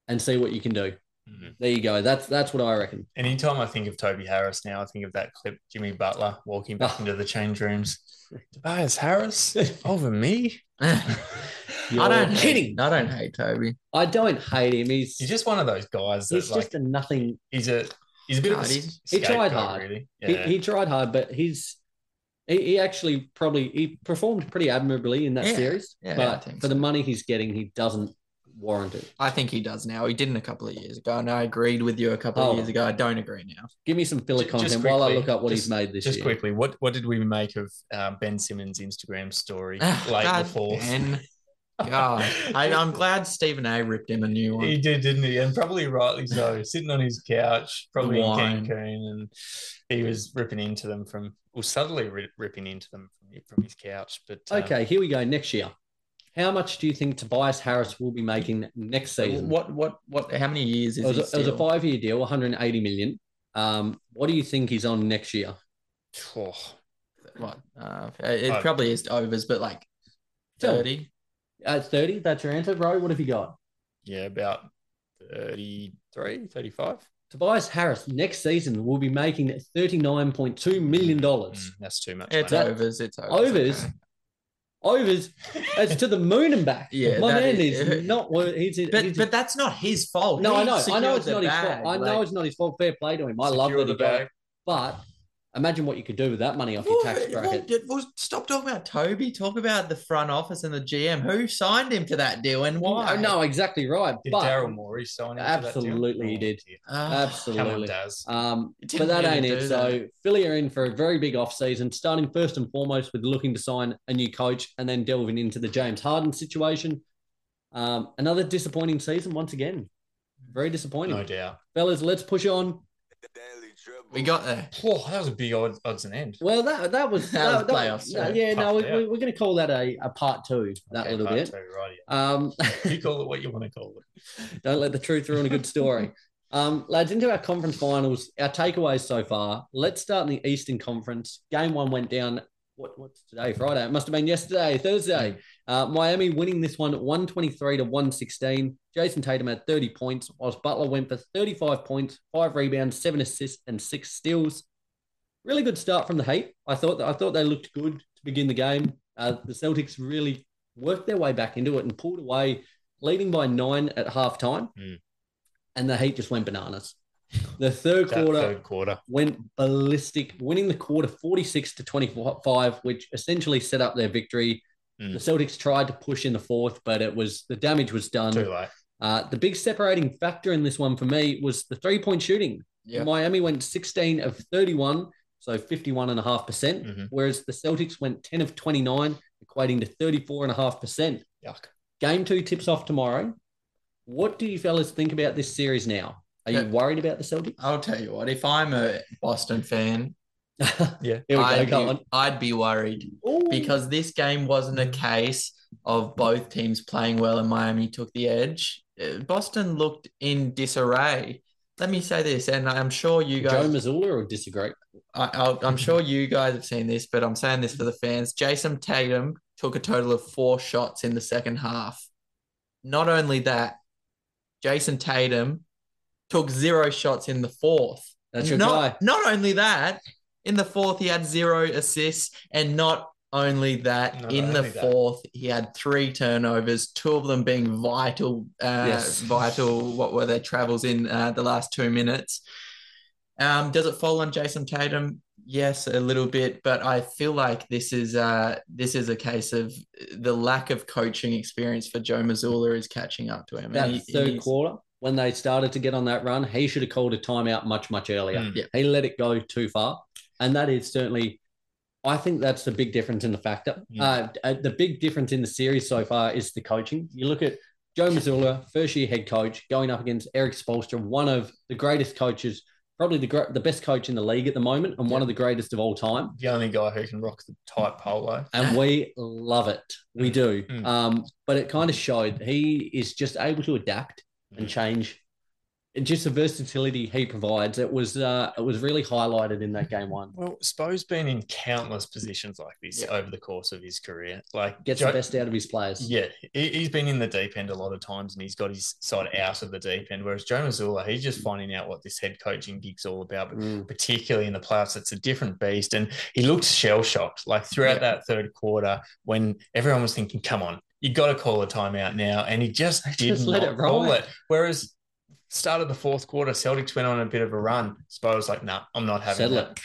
and see what you can do. Mhm. There you go. That's that's what I reckon. Anytime I think of Toby Harris now, I think of that clip, Jimmy Butler walking back into the change rooms. Tobias Harris over me. I don't kidding. hate, I don't hate Toby. I don't hate him. He's He's just one of those guys that he's like just a nothing. he's a he's a bit of a God, he's- he tried scapegoat, hard. really. He, Yeah. he tried hard, but he's he, he actually probably he performed pretty admirably in that Yeah. series. Yeah, I but think for the so. money he's getting, he doesn't warrant it. I think he does now. He didn't a couple of years ago, and I agreed with you a couple Oh. of years ago. I don't agree now. Give me some filler Ju- just content while I quickly, look up what just- he's made this year. just year. quickly, what what did we make of uh, Ben Simmons' Instagram story late God, before? Ben. God, I, am glad Stephen A. ripped him a new one. He did, didn't he? And probably rightly so. Uh, sitting on his couch, probably in Cancun, and he was ripping into them from, well, subtly ripping into them from, from his couch. But um, okay, here we go. Next year, how much do you think Tobias Harris will be making next season? What, what, what? How many years is it? Was a, it was a five-year deal, 180 million. Um, what do you think he's on next year? Oh, what? Uh, it oh. probably is overs, but like 30. At 30, that's your answer, bro. What have you got? Yeah, about 33, 35. Tobias Harris next season will be making $39.2 million. Mm, that's too much. It's overs. It's overs. Overs. Okay. Overs. It's to the moon and back. Yeah, my man is, is not. He's, he's, but he's, but that's not his fault. No, he I know. I know it's not bag, his fault. Like, I know it's not his fault. Fair play to him. I love that he got. But imagine what you could do with that money off your tax bracket. well, well, stop talking about Toby. Talk about the front office and the GM. Who signed him to that deal and why? No, exactly right. Did but Daryl Morey sign into that deal? Absolutely he Oh, did. dear. Ah, on, absolutely. Daz. Um, but that ain't it. do So that. Philly are in for a very big off season, starting first and foremost with looking to sign a new coach, and then delving into the James Harden situation. Um, another disappointing season once again. Very disappointing, No doubt. fellas. Let's push on. The daily dribble. we got there. Oh, that was a big odds, odds and end. Well, that that was That was playoffs, no, right? yeah, no, we, out. we, we're going to call that a, a part two. That Okay, little part bit. two, right, Um. You call it what you want to call it. Don't let the truth ruin a good story. Um, lads, into our conference finals, our takeaways so far. Let's start in the Eastern Conference. Game one went down. What, what's today? Friday. It must have been yesterday, Thursday. Uh, Miami winning this one 123 to 116. Jayson Tatum had 30 points, whilst Butler went for 35 points, five rebounds, seven assists, and six steals. Really good start from the Heat. I thought I thought they looked good to begin the game. Uh, the Celtics really worked their way back into it and pulled away, leading by nine at halftime. Mm. And the Heat just went bananas. The third quarter third quarter. went ballistic, winning the quarter 46 to 25, which essentially set up their victory. Mm. The Celtics tried to push in the fourth, but it was the damage was done. Too late. Uh, the big separating factor in this one for me was the three point shooting. Yeah. Miami went 16 of 31, so 51.5%, percent Mhm. whereas the Celtics went 10 of 29, equating to 34.5%. Yuck. Game two tips off tomorrow. What do you fellas think about this series now? Are you Yeah. worried about the Celtics? I'll tell you what. If I'm a Boston fan, Yeah. Here we go. I'd, Go be. I'd be worried Ooh. because this game wasn't a case of both teams playing well and Miami took the edge. Uh, Boston looked in disarray. Let me say this, and I'm sure you guys. Joe guys, Mazzulla or disagree? I, I'm sure you guys have seen this, but I'm saying this for the fans. Jayson Tatum took a total of four shots in the second half. Not only that, Jayson Tatum took zero shots in the fourth. That's your not, guy. Not only that, in the fourth, he had zero assists. And not only that, Not in the only that. fourth, he had three turnovers, two of them being vital, uh, Yes. vital, what were their travels in uh, the last two minutes. Um, does it fall on Jayson Tatum? Yes, a little bit, but I feel like this is uh this is a case of the lack of coaching experience for Joe Mazzulla is catching up to him. That And he- third he's- quarter, when they started to get on that run, he should have called a timeout much, much earlier. Mm. Yeah. He let it go too far. And that is certainly, I think that's the big difference in the factor. Mm. Uh, uh, the big difference in the series so far is the coaching. You look at Joe Mazzulla, first year head coach, going up against Erik Spoelstra, one of the greatest coaches, probably the, the best coach in the league at the moment, and one of the greatest of all time. The only guy who can rock the tight polo. and we love it. We Mm. do. Mm. Um, but it kind of showed he is just able to adapt and Mm. change just the versatility he provides. It was uh, it was really highlighted in that game one. Well, Spo's been in countless positions like this Yeah. over the course of his career. Like Gets Jo- the best out of his players. Yeah, he, he's been in the deep end a lot of times, and he's got his side out of the deep end. Whereas Joe Mazzulla, he's just finding out what this head coaching gig's all about. But Mm. particularly in the playoffs, it's a different beast, and he looked shell shocked. Like throughout Yeah. that third quarter, when everyone was thinking, "Come on, you got to call a timeout now," and he just did Just let not it call ride. it. Whereas start of the fourth quarter, Celtics went on a bit of a run. Spo was like, "No, nah, I'm not having Settle that." it.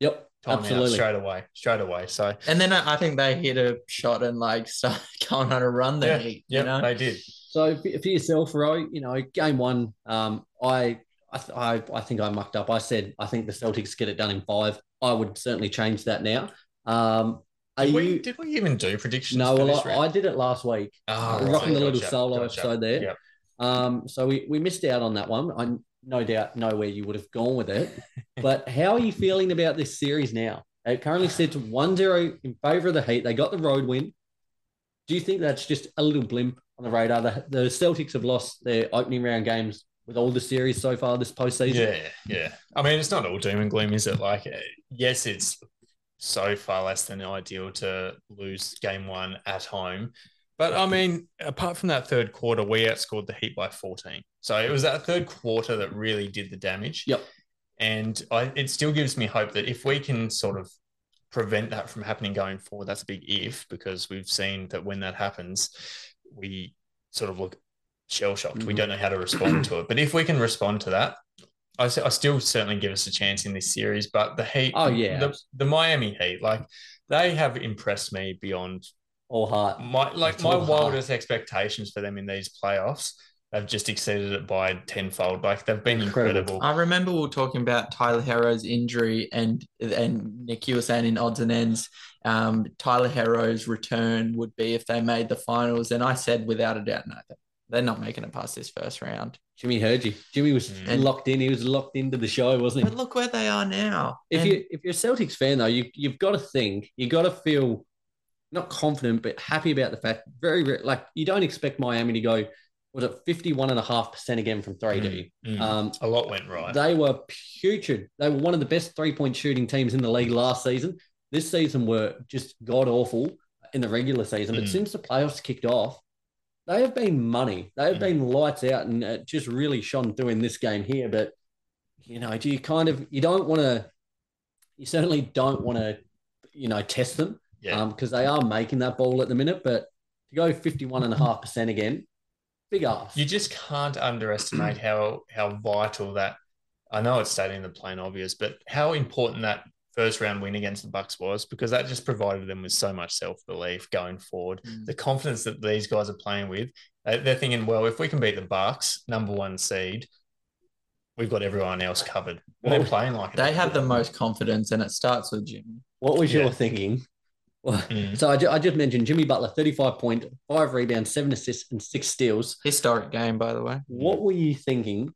Yep, Timeout absolutely. straight away, straight away. So And then I I think they hit a shot and like started going on a run. There, yeah, Heat, yeah, you know. they did. So for, for yourself, Roy, you know, game one, um, I, I, I, I think I mucked up. I said I think the Celtics get it done in five. I would certainly change that now. Um, are Did we, you? did we even do predictions? No, well, I. I did it last week. Oh, We're right. rocking the little solo gotcha. episode there. Yep. Um, so we, we missed out on that one. I no doubt know where you would have gone with it. but how are you feeling about this series now? It currently sits 1-0 in favour of the Heat. They got the road win. Do you think that's just a little blimp on the radar? The, the Celtics have lost their opening round games with all the series so far this postseason. Yeah, yeah. I mean, it's not all doom and gloom, is it? Like, uh, yes, it's so far less than ideal to lose game one at home. But I mean, apart from that third quarter, we outscored the Heat by 14. So it was that third quarter that really did the damage. Yep. And I, it still gives me hope that if we can sort of prevent that from happening going forward, that's a big if, because we've seen that when that happens, we sort of look shell shocked. We Mhm. don't know how to respond to it. But if we can respond to that, I still certainly give us a chance in this series. But the Heat, Oh, yeah. the, the Miami Heat, like they have impressed me beyond All heart. my like It's my all hard. wildest expectations for them in these playoffs. They've just exceeded it by tenfold. Like they've been Incredible. incredible. I remember we were talking about Tyler Herro's injury, and and Nick, you were saying in odds and ends, um, Tyler Herro's return would be if they made the finals, and I said without a doubt, no, they're not making it past this first round. Jimmy heard you. Jimmy was Mm. locked in. He was locked into the show, wasn't he? But look where they are now. if And- you if you're a Celtics fan though, you you've got to think, you've got to feel not confident but happy about the fact very, very like you don't expect Miami to go was it 51 and a half percent again from three D. Mm. Um, a lot went right. they were putrid. They were one of the best three point shooting teams in the league last season. This season were just god awful in the regular season, but Mm. since the playoffs kicked off, they have been money. They have Mm. been lights out, and it just really shone through in this game here. But you know, do you kind of you don't want to? You certainly don't want to, you know, test them yeah. because they are making that ball at the minute. But to go 51 and a half percent again, big ass. You just can't underestimate how how vital that. I know it's stating the plain obvious, but how important that first round win against the Bucks was because that just provided them with so much self belief going forward. Mm. The confidence that these guys are playing with, they- they're thinking, well, if we can beat the Bucks, number one seed, we've got everyone else covered. And they're playing like it. they have the most confidence, and it starts with Jimmy. what was Yeah. your thinking? Well, Mm. So I, ju- I just mentioned Jimmy Butler, 35 point, five rebounds, seven assists, and six steals. Historic game, by the way. What were you thinking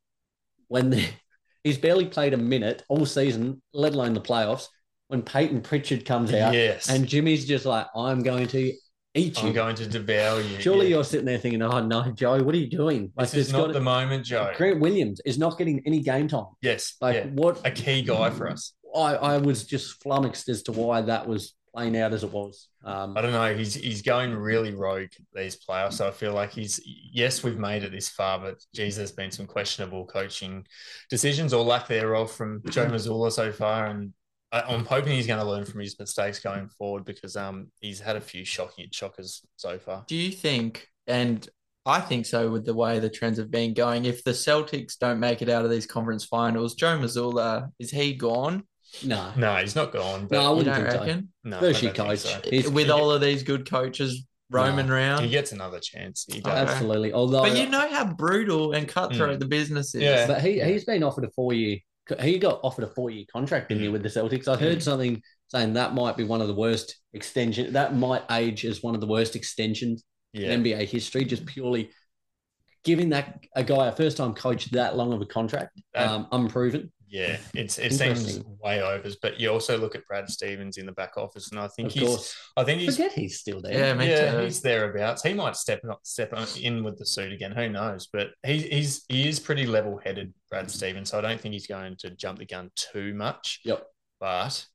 when the, he's barely played a minute all season, let alone the playoffs, when Peyton Pritchard comes out Yes. and Jimmy's just like, I'm going to eat you. I'm going to devour you. Surely Yeah. you're sitting there thinking, oh no, Joe, what are you doing? This there's is not gotta- the moment, Joe. Grant Williams is not getting any game time. Yes. Like yeah. what A key guy for us. I, I was just flummoxed as to why that was playing out as it was. Um, I don't know. He's he's going really rogue these playoffs. So I feel like he's yes, we've made it this far, but geez, there's been some questionable coaching decisions or lack thereof from Joe Mazzulla so far, and I, I'm hoping he's going to learn from his mistakes going forward because um he's had a few shocking shockers so far. Do you think, and I think so with the way the trends have been going, if the Celtics don't make it out of these conference finals, Joe Mazzulla, is he gone? No, No, he's not gone. But No, I wouldn't don't so. reckon? no, First I year don't think coach. so. He's- With all of these good coaches roaming No. around. he gets another chance. He does. Okay. absolutely. Although, But you know how brutal and cutthroat Mm. the business is. Yeah. but he he's been offered a four year. He got offered a four year contract, didn't he, Mm. with the Celtics? I heard something saying that might be one of the worst extension. That might age as one of the worst extensions Yeah. in NBA history, just purely giving that a guy a first time coach that long of a contract, That- um, unproven. Yeah, it's it seems way overs, but you also look at Brad Stevens in the back office, and I think Of he's course. I think he's Forget he's still there. Yeah, yeah too. he's thereabouts. He might step up, step in with the suit again. Who knows? But he, he's he is pretty level headed, Brad Stevens. So I don't think he's going to jump the gun too much. Yep. But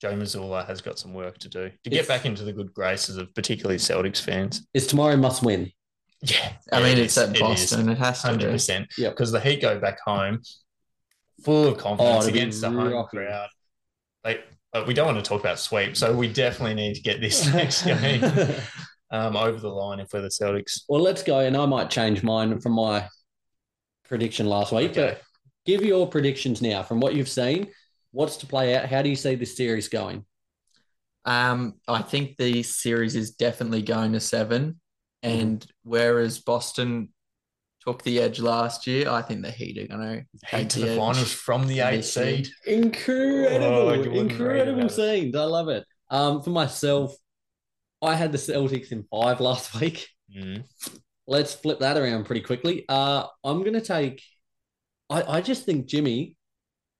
Joe Mazzulla has got some work to do to It's- get back into the good graces of particularly Celtics fans. Is tomorrow must win? Yeah, I mean, it it's is. at It is. Boston. It, has to hundred be. percent. Yep. Because the Heat go back home, full of confidence it'll against the home rocking. crowd. Like, but we don't want to talk about sweep, so we definitely need to get this next game um, over the line if we're the Celtics. well, let's go. And I might change mine from my prediction last week. Okay. But give your predictions now from what you've seen. What's to play out? How do you see this series going? Um, I think the series is definitely going to seven, and whereas Boston took the edge last year, I think the Heat are going to Heat to the the finals from the eighth seed. Incredible, Oh, you wouldn't read incredible about scenes. I love it. Um, for myself, I had the Celtics in five last week. Mm. Let's flip that around pretty quickly. Uh, I'm going to take. I, I just think Jimmy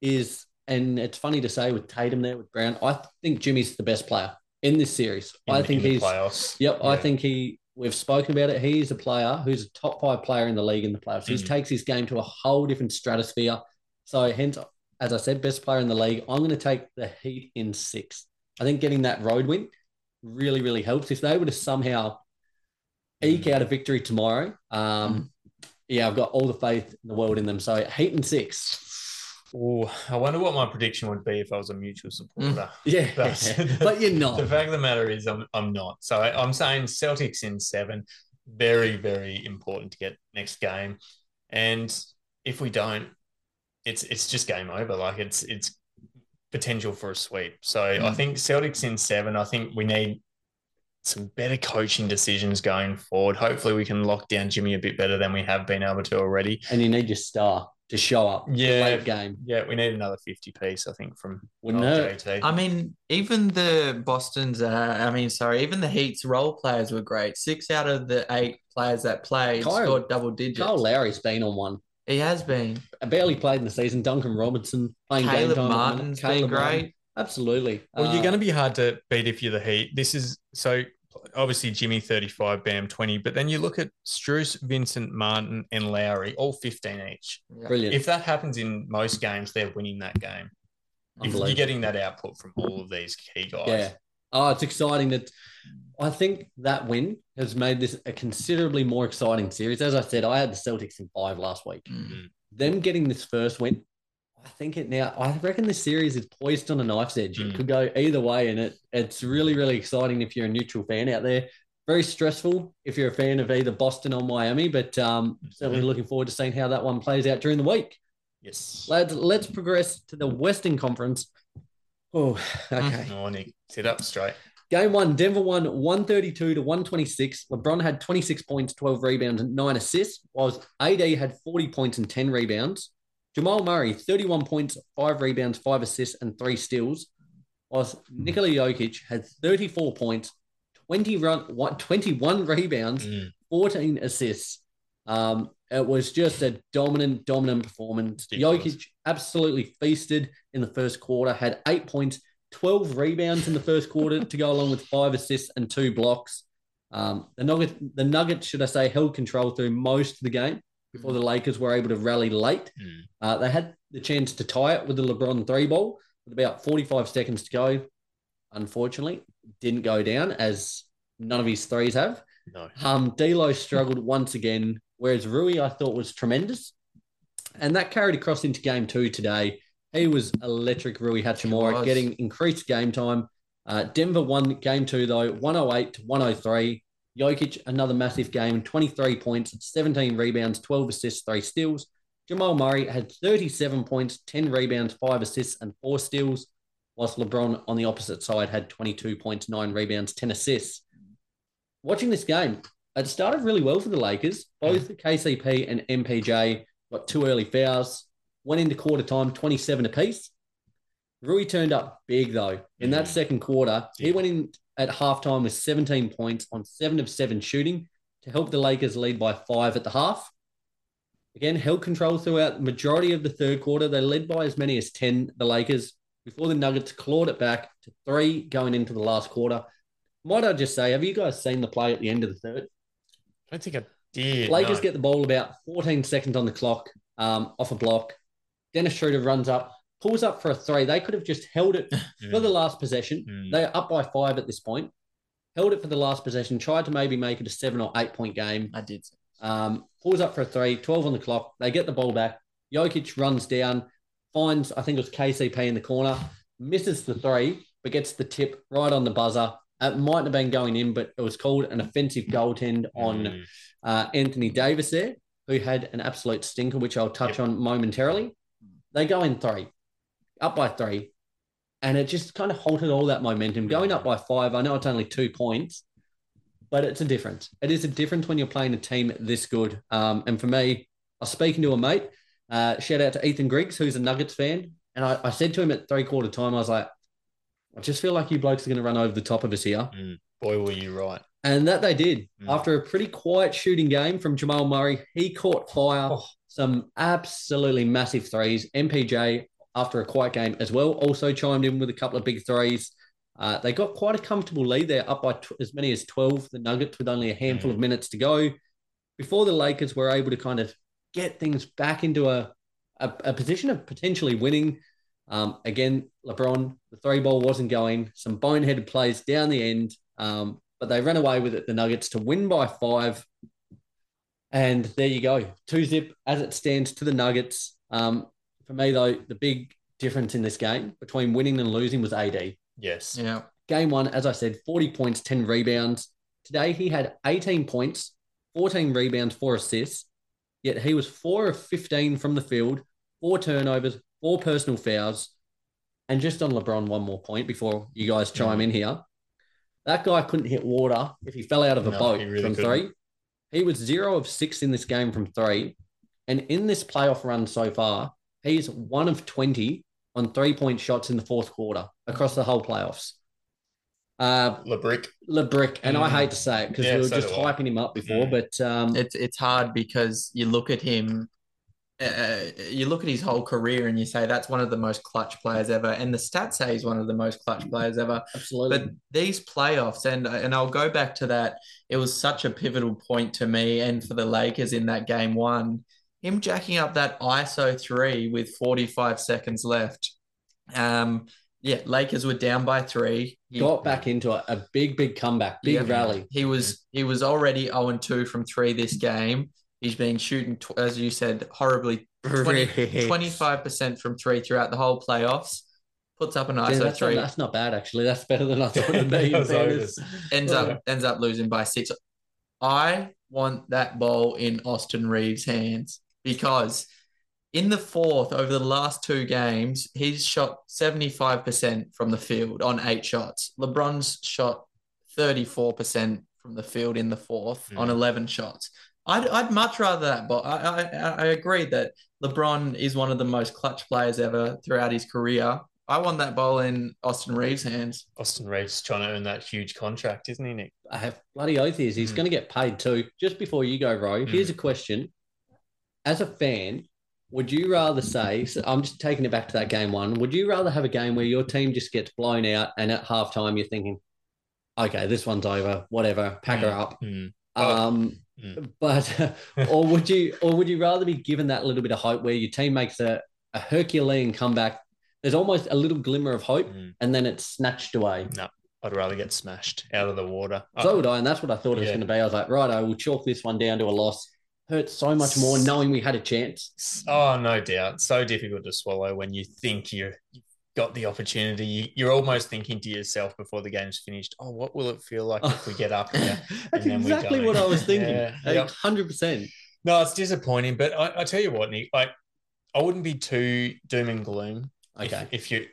is, and it's funny to say with Tatum there with Brown. I think Jimmy's the best player in this series. In, I think he's. playoffs. Yep, I think he. We've spoken about it. He is a player who's a top five player in the league in the playoffs. He Mhm. takes his game to a whole different stratosphere. So, hence, as I said, best player in the league. I'm going to take the Heat in six. I think getting that road win really, really helps. If they were to somehow eke out a victory tomorrow, um, yeah, I've got all the faith in the world in them. So, Heat in six. Oh, I wonder what my prediction would be if I was a mutual supporter. Yeah, That's- but you're not. The fact of the matter is, I'm, I'm not. So I, I'm saying Celtics in seven. Very, very important to get next game. And if we don't, it's it's just game over. Like it's it's potential for a sweep. So I Mm. think Celtics in seven. I think we need some better coaching decisions going forward. Hopefully, we can lock down Jimmy a bit better than we have been able to already. And you need your star to show up. Yeah. late game. Yeah, we need another 50 piece, I think, from Wouldn't old. JT. I mean, even the Boston's, uh, I mean, sorry, even the Heat's role players were great. Six out of the eight players that played Kyle- scored double digits. Kyle Lowry's been on one. He has been. barely played in the season. Duncan Robinson playing game time. at the minute. Martin's Caleb been Martin. great. Absolutely. Well, Uh, you're going to be hard to beat if you're the Heat. This is so obviously Jimmy 35, Bam 20, but then you look at Strus, Vincent, Martin, and Lowry, all 15 each. Brilliant. If that happens in most games, they're winning that game. If you're getting that output from all of these key guys. Yeah. Oh, it's exciting that I think that win has made this a considerably more exciting series. As I said, I had the Celtics in five last week. Mm. Them getting this first win, I think it now. I reckon this series is poised on a knife's edge. It Mm. could go either way, and it it's really really exciting if you're a neutral fan out there. Very stressful if you're a fan of either Boston or Miami, but um, certainly looking forward to seeing how that one plays out during the week. Yes. Lads, let's progress to the Western Conference. Oh, okay. Oh, Nick, sit up straight. Game one, Denver won 132 to 126. LeBron had 26 points, 12 rebounds, and nine assists, whilst AD had 40 points and 10 rebounds. Jamal Murray, 31 points, five rebounds, five assists, and three steals. Whilst Nikola Jokic had 34 points, 20 run, 21 rebounds, Mm. 14 assists. Um, it was just a dominant, dominant performance. Jokic absolutely feasted in the first quarter, had eight points, 12 rebounds in the first quarter to go along with five assists and two blocks. Um, the Nuggets, the Nuggets, should I say, held control through most of the game before the Lakers were able to rally late. Mm. Uh, they had the chance to tie it with the LeBron three ball with about 45 seconds to go. Unfortunately, didn't go down as none of his threes have. No. Um, D'Lo struggled once again, whereas Rui I thought was tremendous, and that carried across into game two today. He was electric, Rui Hachimura, getting increased game time. Uh, Denver won game two though, 108 to 103. Jokic another massive game, 23 points, 17 rebounds, 12 assists, three steals. Jamal Murray had 37 points, 10 rebounds, five assists, and four steals, whilst LeBron on the opposite side had 22 points, nine rebounds, 10 assists watching this game, it started really well for the Lakers. Both KCP and MPJ got two early fouls, went into quarter time 27 apiece. Rui turned up big though. In that second quarter, he went in at halftime with 17 points on seven of seven shooting to help the Lakers lead by five at the half. again held control throughout the majority of the third quarter. They led by as many as 10, the Lakers, before the Nuggets clawed it back to three going into the last quarter. Might I just say, have you guys seen the play at the end of the third? I don't think I did. Lakers no. get the ball about 14 seconds on the clock um, off a block. Dennis Schroeder runs up, pulls up for a three. They could have just held it for the last possession. Mm. They're up by five at this point. Held it for the last possession, tried to maybe make it a seven or eight point game. I did. Um, pulls up for a three, 12 on the clock. They get the ball back. Jokic runs down, finds, I think it was KCP in the corner, misses the three, but gets the tip right on the buzzer. It might have been going in, but it was called an offensive goaltend on Mm. uh, Anthony Davis there, who had an absolute stinker, which I'll touch on momentarily. They go in three, up by three, and it just kind of halted all that momentum. Going up by five, I know it's only two points, but it's a difference. It is a difference when you're playing a team this good. Um, and for me, I was speaking to a mate. Uh, shout out to Ethan Griggs, who's a Nuggets fan, and I, I said to him at three quarter time, I was like, I just feel like you blokes are going to run over the top of us here. Boy, were you right. And that they did. Mm. After a pretty quiet shooting game from Jamal Murray, he caught fire. Oh. Some absolutely massive threes. MPJ, after a quiet game as well, also chimed in with a couple of big threes. Uh, they got quite a comfortable lead there, up by tw- as many as 12, the Nuggets, with only a handful of minutes to go. Before the Lakers were able to kind of get things back into a, a, a position of potentially winning. Um, again, LeBron, the three ball wasn't going. Some boneheaded plays down the end, um, but they ran away with it, the Nuggets, to win by five. And there you go. Two zip as it stands to the Nuggets. Um, for me, though, the big difference in this game between winning and losing was AD. Yes. Yeah. Game one, as I said, 40 points, 10 rebounds. Today, he had 18 points, 14 rebounds, four assists. Yet he was four of 15 from the field, four turnovers, four personal fouls. And just on LeBron, one more point before you guys chime in here. That guy couldn't hit water if he fell out of a No, boat really from couldn't. three. He was zero of six in this game from three. And in this playoff run so far, he's one of 20 on three point shots in the fourth quarter across the whole playoffs. Uh, LeBrick. LeBrick, and I Mm. hate to say it because Yeah, we were so just hyping him up before, Mm. but um, It's it's hard because you look at him, uh, you look at his whole career and you say that's one of the most clutch players ever, and the stats say he's one of the most clutch players ever. absolutely. But these playoffs, and and I'll go back to that. It was such a pivotal point to me and for the Lakers in that game one. Him jacking up that ISO three with 45 seconds left. Um, yeah, Lakers were down by three. He- got back into a, a big, big comeback, big Yeah. rally. He was he was already 0 and 2 from three this game. He's been shooting, as you said, horribly 20, 25% from three throughout the whole playoffs. Puts up an Yeah, ISO that's, not, three, that's not bad, actually. That's better than I thought it'd be. in That ends Yeah. up ends up losing by six. I want that ball in Austin Reaves' hands because in the fourth, over the last two games, he's shot 75% from the field on eight shots. LeBron's shot 34% from the field in the fourth on Mm. 11 shots. I'd, I'd much rather that, but I, I, I agree that LeBron is one of the most clutch players ever throughout his career. I want that ball in Austin Reaves' hands. Austin Reaves trying to earn that huge contract, isn't he, Nick? I have bloody oath is he's Mm. going to get paid too. Just before you go, Ro, here's a question. As a fan, would you rather say, so I'm just taking it back to that game one, would you rather have a game where your team just gets blown out and at halftime you're thinking, okay, this one's over, whatever, pack her up. Mm. Um, mm. but or would you or would you rather be given that little bit of hope where your team makes a, a Herculean comeback? There's almost a little glimmer of hope, Mm. and then it's snatched away. No, I'd rather get smashed out of the water. So would I, and that's what I thought it was Yeah. going to be. I was like, right, I will chalk this one down to a loss. Hurts so much more knowing we had a chance. Oh, no doubt. So difficult to swallow when you think you you've got the opportunity. You- You're almost thinking to yourself before the game's finished, oh, what will it feel like if we get up here? That's exactly what I was thinking. Yeah, yep. hundred percent. No, it's disappointing, but I, I tell you what, Nick, like I wouldn't be too doom and gloom if- Okay, if, you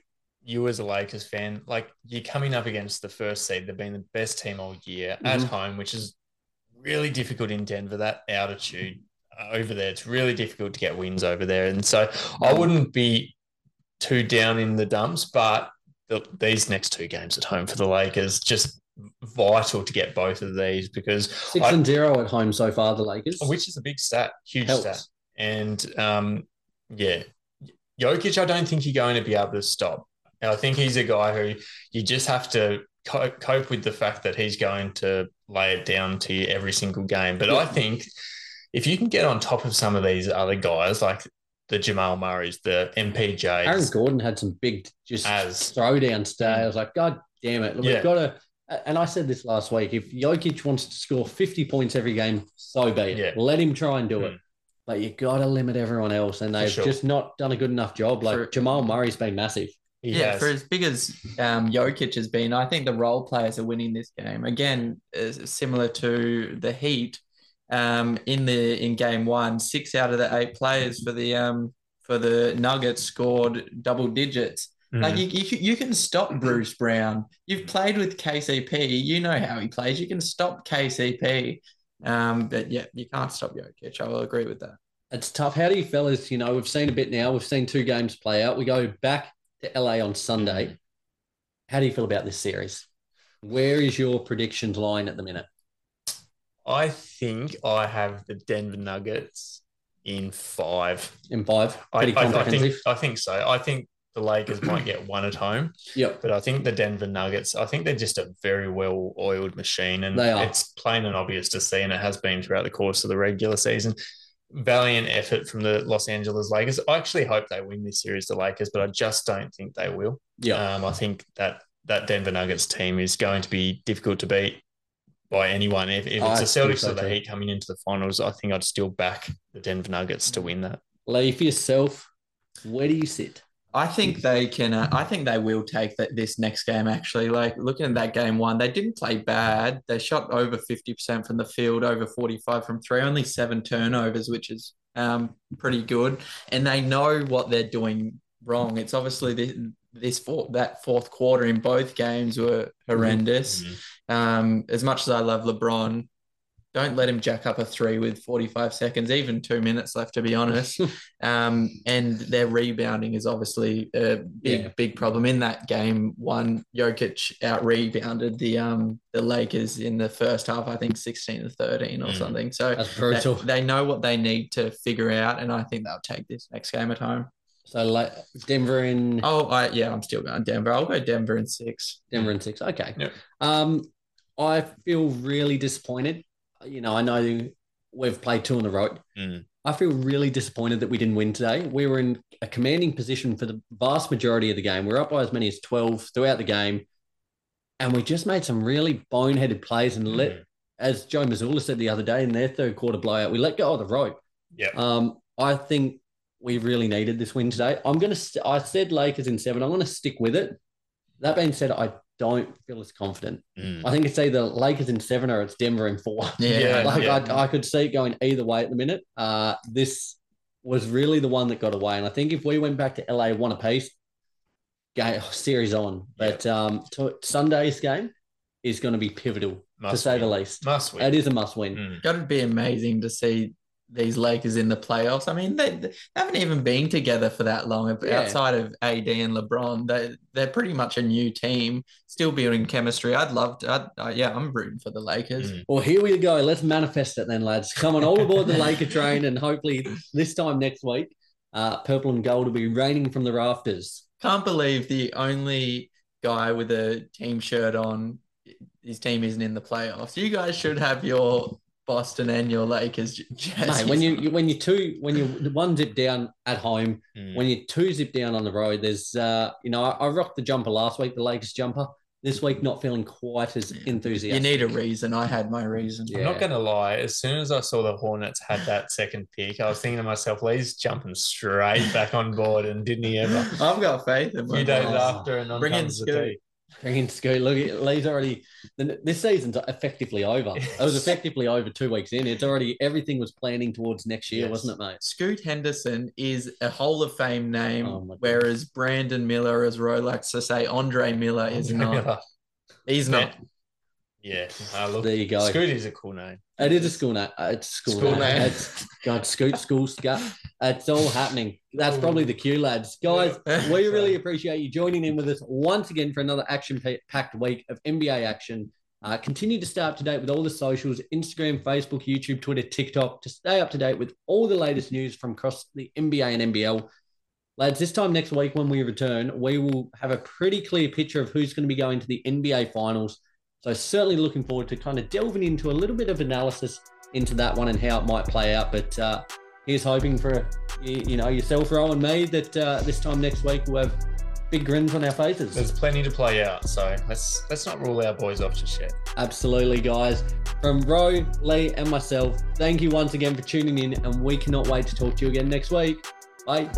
you as a Lakers fan, like you're coming up against the first seed, they've been the best team all year at Mhm. home, which is really difficult in Denver. That altitude uh, over there, it's really difficult to get wins over there, and so I wouldn't be too down in the dumps. But the, these next two games at home for the Lakers just vital to get both of these because six I- and zero at home so far. The Lakers, which is a big stat, huge Helps. stat. And um, yeah, Jokic, I don't think you're going to be able to stop. And I think he's a guy who you just have to co- cope with the fact that he's going to lay it down to you every single game. But I think if you can get on top of some of these other guys, like the Jamal Murrays, the MPJs, Aaron Gordon had some big just As- throwdowns today. I was like, God damn it. Yeah. We've got to. And I said this last week. If Jokic wants to score 50 points every game, so be it. Yeah. Let him try and do Mm. it. But you got to limit everyone else. And they've sure. just not done a good enough job. Like For- Jamal Murray's been massive. He yeah, has. for as big as um, Jokic has been, I think the role players are winning this game. Again, is similar to the Heat um, in the in game one, six out of the eight players for the um, for the Nuggets scored double digits. Mm. Like you, you, you can stop Bruce Brown. You've played with KCP. You know how he plays. You can stop KCP. Um, but yeah, you can't stop Jokic. I will agree with that. It's tough. How do you fellas, you know, we've seen a bit now. We've seen two games play out. We go back to LA on Sunday. How do you feel about this series? Where is your predictions line at the minute? I think I have the Denver Nuggets in five. In five? I, Pretty I, I think. I think so. I think the Lakers might get one at home, Yep. but I think the Denver Nuggets. I think they're just a very well-oiled machine, and it's plain and obvious to see, and it has been throughout the course of the regular season. Valiant effort from the Los Angeles Lakers. I actually hope they win this series, the Lakers, but I just don't think they will. Yeah. Um, I think that that Denver Nuggets team is going to be difficult to beat by anyone. If, if I it's the think Celtics so or the. Heat coming into the finals, I think I'd still back the Denver Nuggets to win that. Lee, for yourself, where do you sit? I think they can. Uh, I think they will take that this next game. Actually, like looking at that game one, they didn't play bad. They shot over fifty percent from the field, over forty five from three, only seven turnovers, which is um pretty good. And they know what they're doing wrong. It's obviously this, this fourth, that fourth quarter in both games were horrendous. Mhm. Um, as much as I love LeBron, don't let him jack up a three with 45 seconds, even two minutes left, to be honest. um, and their rebounding is obviously a big, Yeah. big problem in that game. One, Jokic out rebounded the um the Lakers in the first half, I think 16 to 13 or Mm. something. So That's they, brutal. they know what they need to figure out, and I think they'll take this next game at home. So like Denver in Oh, I yeah, I'm still going Denver. I'll go Denver in six. Denver in six. Okay. Yep. Um, I feel really disappointed. You know, I know we've played two on the road. Mm. I feel really disappointed that we didn't win today. We were in a commanding position for the vast majority of the game. We are up by as many as 12 throughout the game. And we just made some really boneheaded plays and let, Mm. as Joe Mazzulla said the other day in their third quarter blowout, we let go of the rope. Yep. Um, I think we really needed this win today. I'm gonna. St- I said Lakers in seven. I'm gonna stick with it. That being said, I don't feel as confident. Mm. I think it's either Lakers in seven or it's Denver in four. Yeah, like yeah. I, I could see it going either way at the minute. Uh, this was really the one that got away, and I think if we went back to LA one apiece, game series on. But um, to, Sunday's game is going to be pivotal to Must say the least. Must win. It is a must win. Mm. Got to be amazing to see these Lakers in the playoffs. I mean, they, they haven't even been together for that long. Yeah. Outside of AD and LeBron, they they're pretty much a new team, still building chemistry. I'd love to. I'd, uh, yeah, I'm rooting for the Lakers. Mm. Well, here we go. Let's manifest it then, lads. Come on, all aboard the Laker train, and hopefully this time next week, uh, purple and gold will be raining from the rafters. Can't believe the only guy with a team shirt on, his team isn't in the playoffs. You guys should have your Boston and your Lakers j- Mate, when you, you when you two when you one zip down at home, Mm. when you two zip down on the road, there's uh, you know, I, I rocked the jumper last week, the Lakers jumper. This week, not feeling quite as enthusiastic. you need a reason. I had my reason. Yeah. I'm not going to lie. As soon as I saw the Hornets had that second pick, I was thinking to myself, Lee's jumping straight back on board, and didn't he ever? I've got faith in A few days Oh. after, and on Bring in comes the tea. Bring in Scoot. Look, Lee's already. This season's effectively over. It was effectively over two weeks in. It's already everything was planning towards next year, Yes. wasn't it, mate? Scoot Henderson is a Hall of Fame name, Oh my whereas Brandon Miller, as Rolex likes to say, Andre Miller is not. He's not. Yeah, uh, look, There you go. Scoot is a cool name. It is a school name. It's a school, School name. name. It's God, Scoot, school, scut. It's all happening. That's probably the cue, lads. Guys, we really appreciate you joining in with us once again for another action-packed week of NBA action. Uh, continue to stay up to date with all the socials Instagram, Facebook, YouTube, Twitter, TikTok to stay up to date with all the latest news from across the NBA and NBL. Lads, this time next week when we return, we will have a pretty clear picture of who's going to be going to the NBA finals. So, certainly looking forward to kind of delving into a little bit of analysis into that one and how it might play out. But uh, here's hoping for you know yourself, Ro, and me that uh, this time next week we'll have big grins on our faces. There's plenty to play out, so let's let's not rule our boys off just yet. Absolutely, guys. From Ro, Lee, and myself, thank you once again for tuning in, and we cannot wait to talk to you again next week. Bye.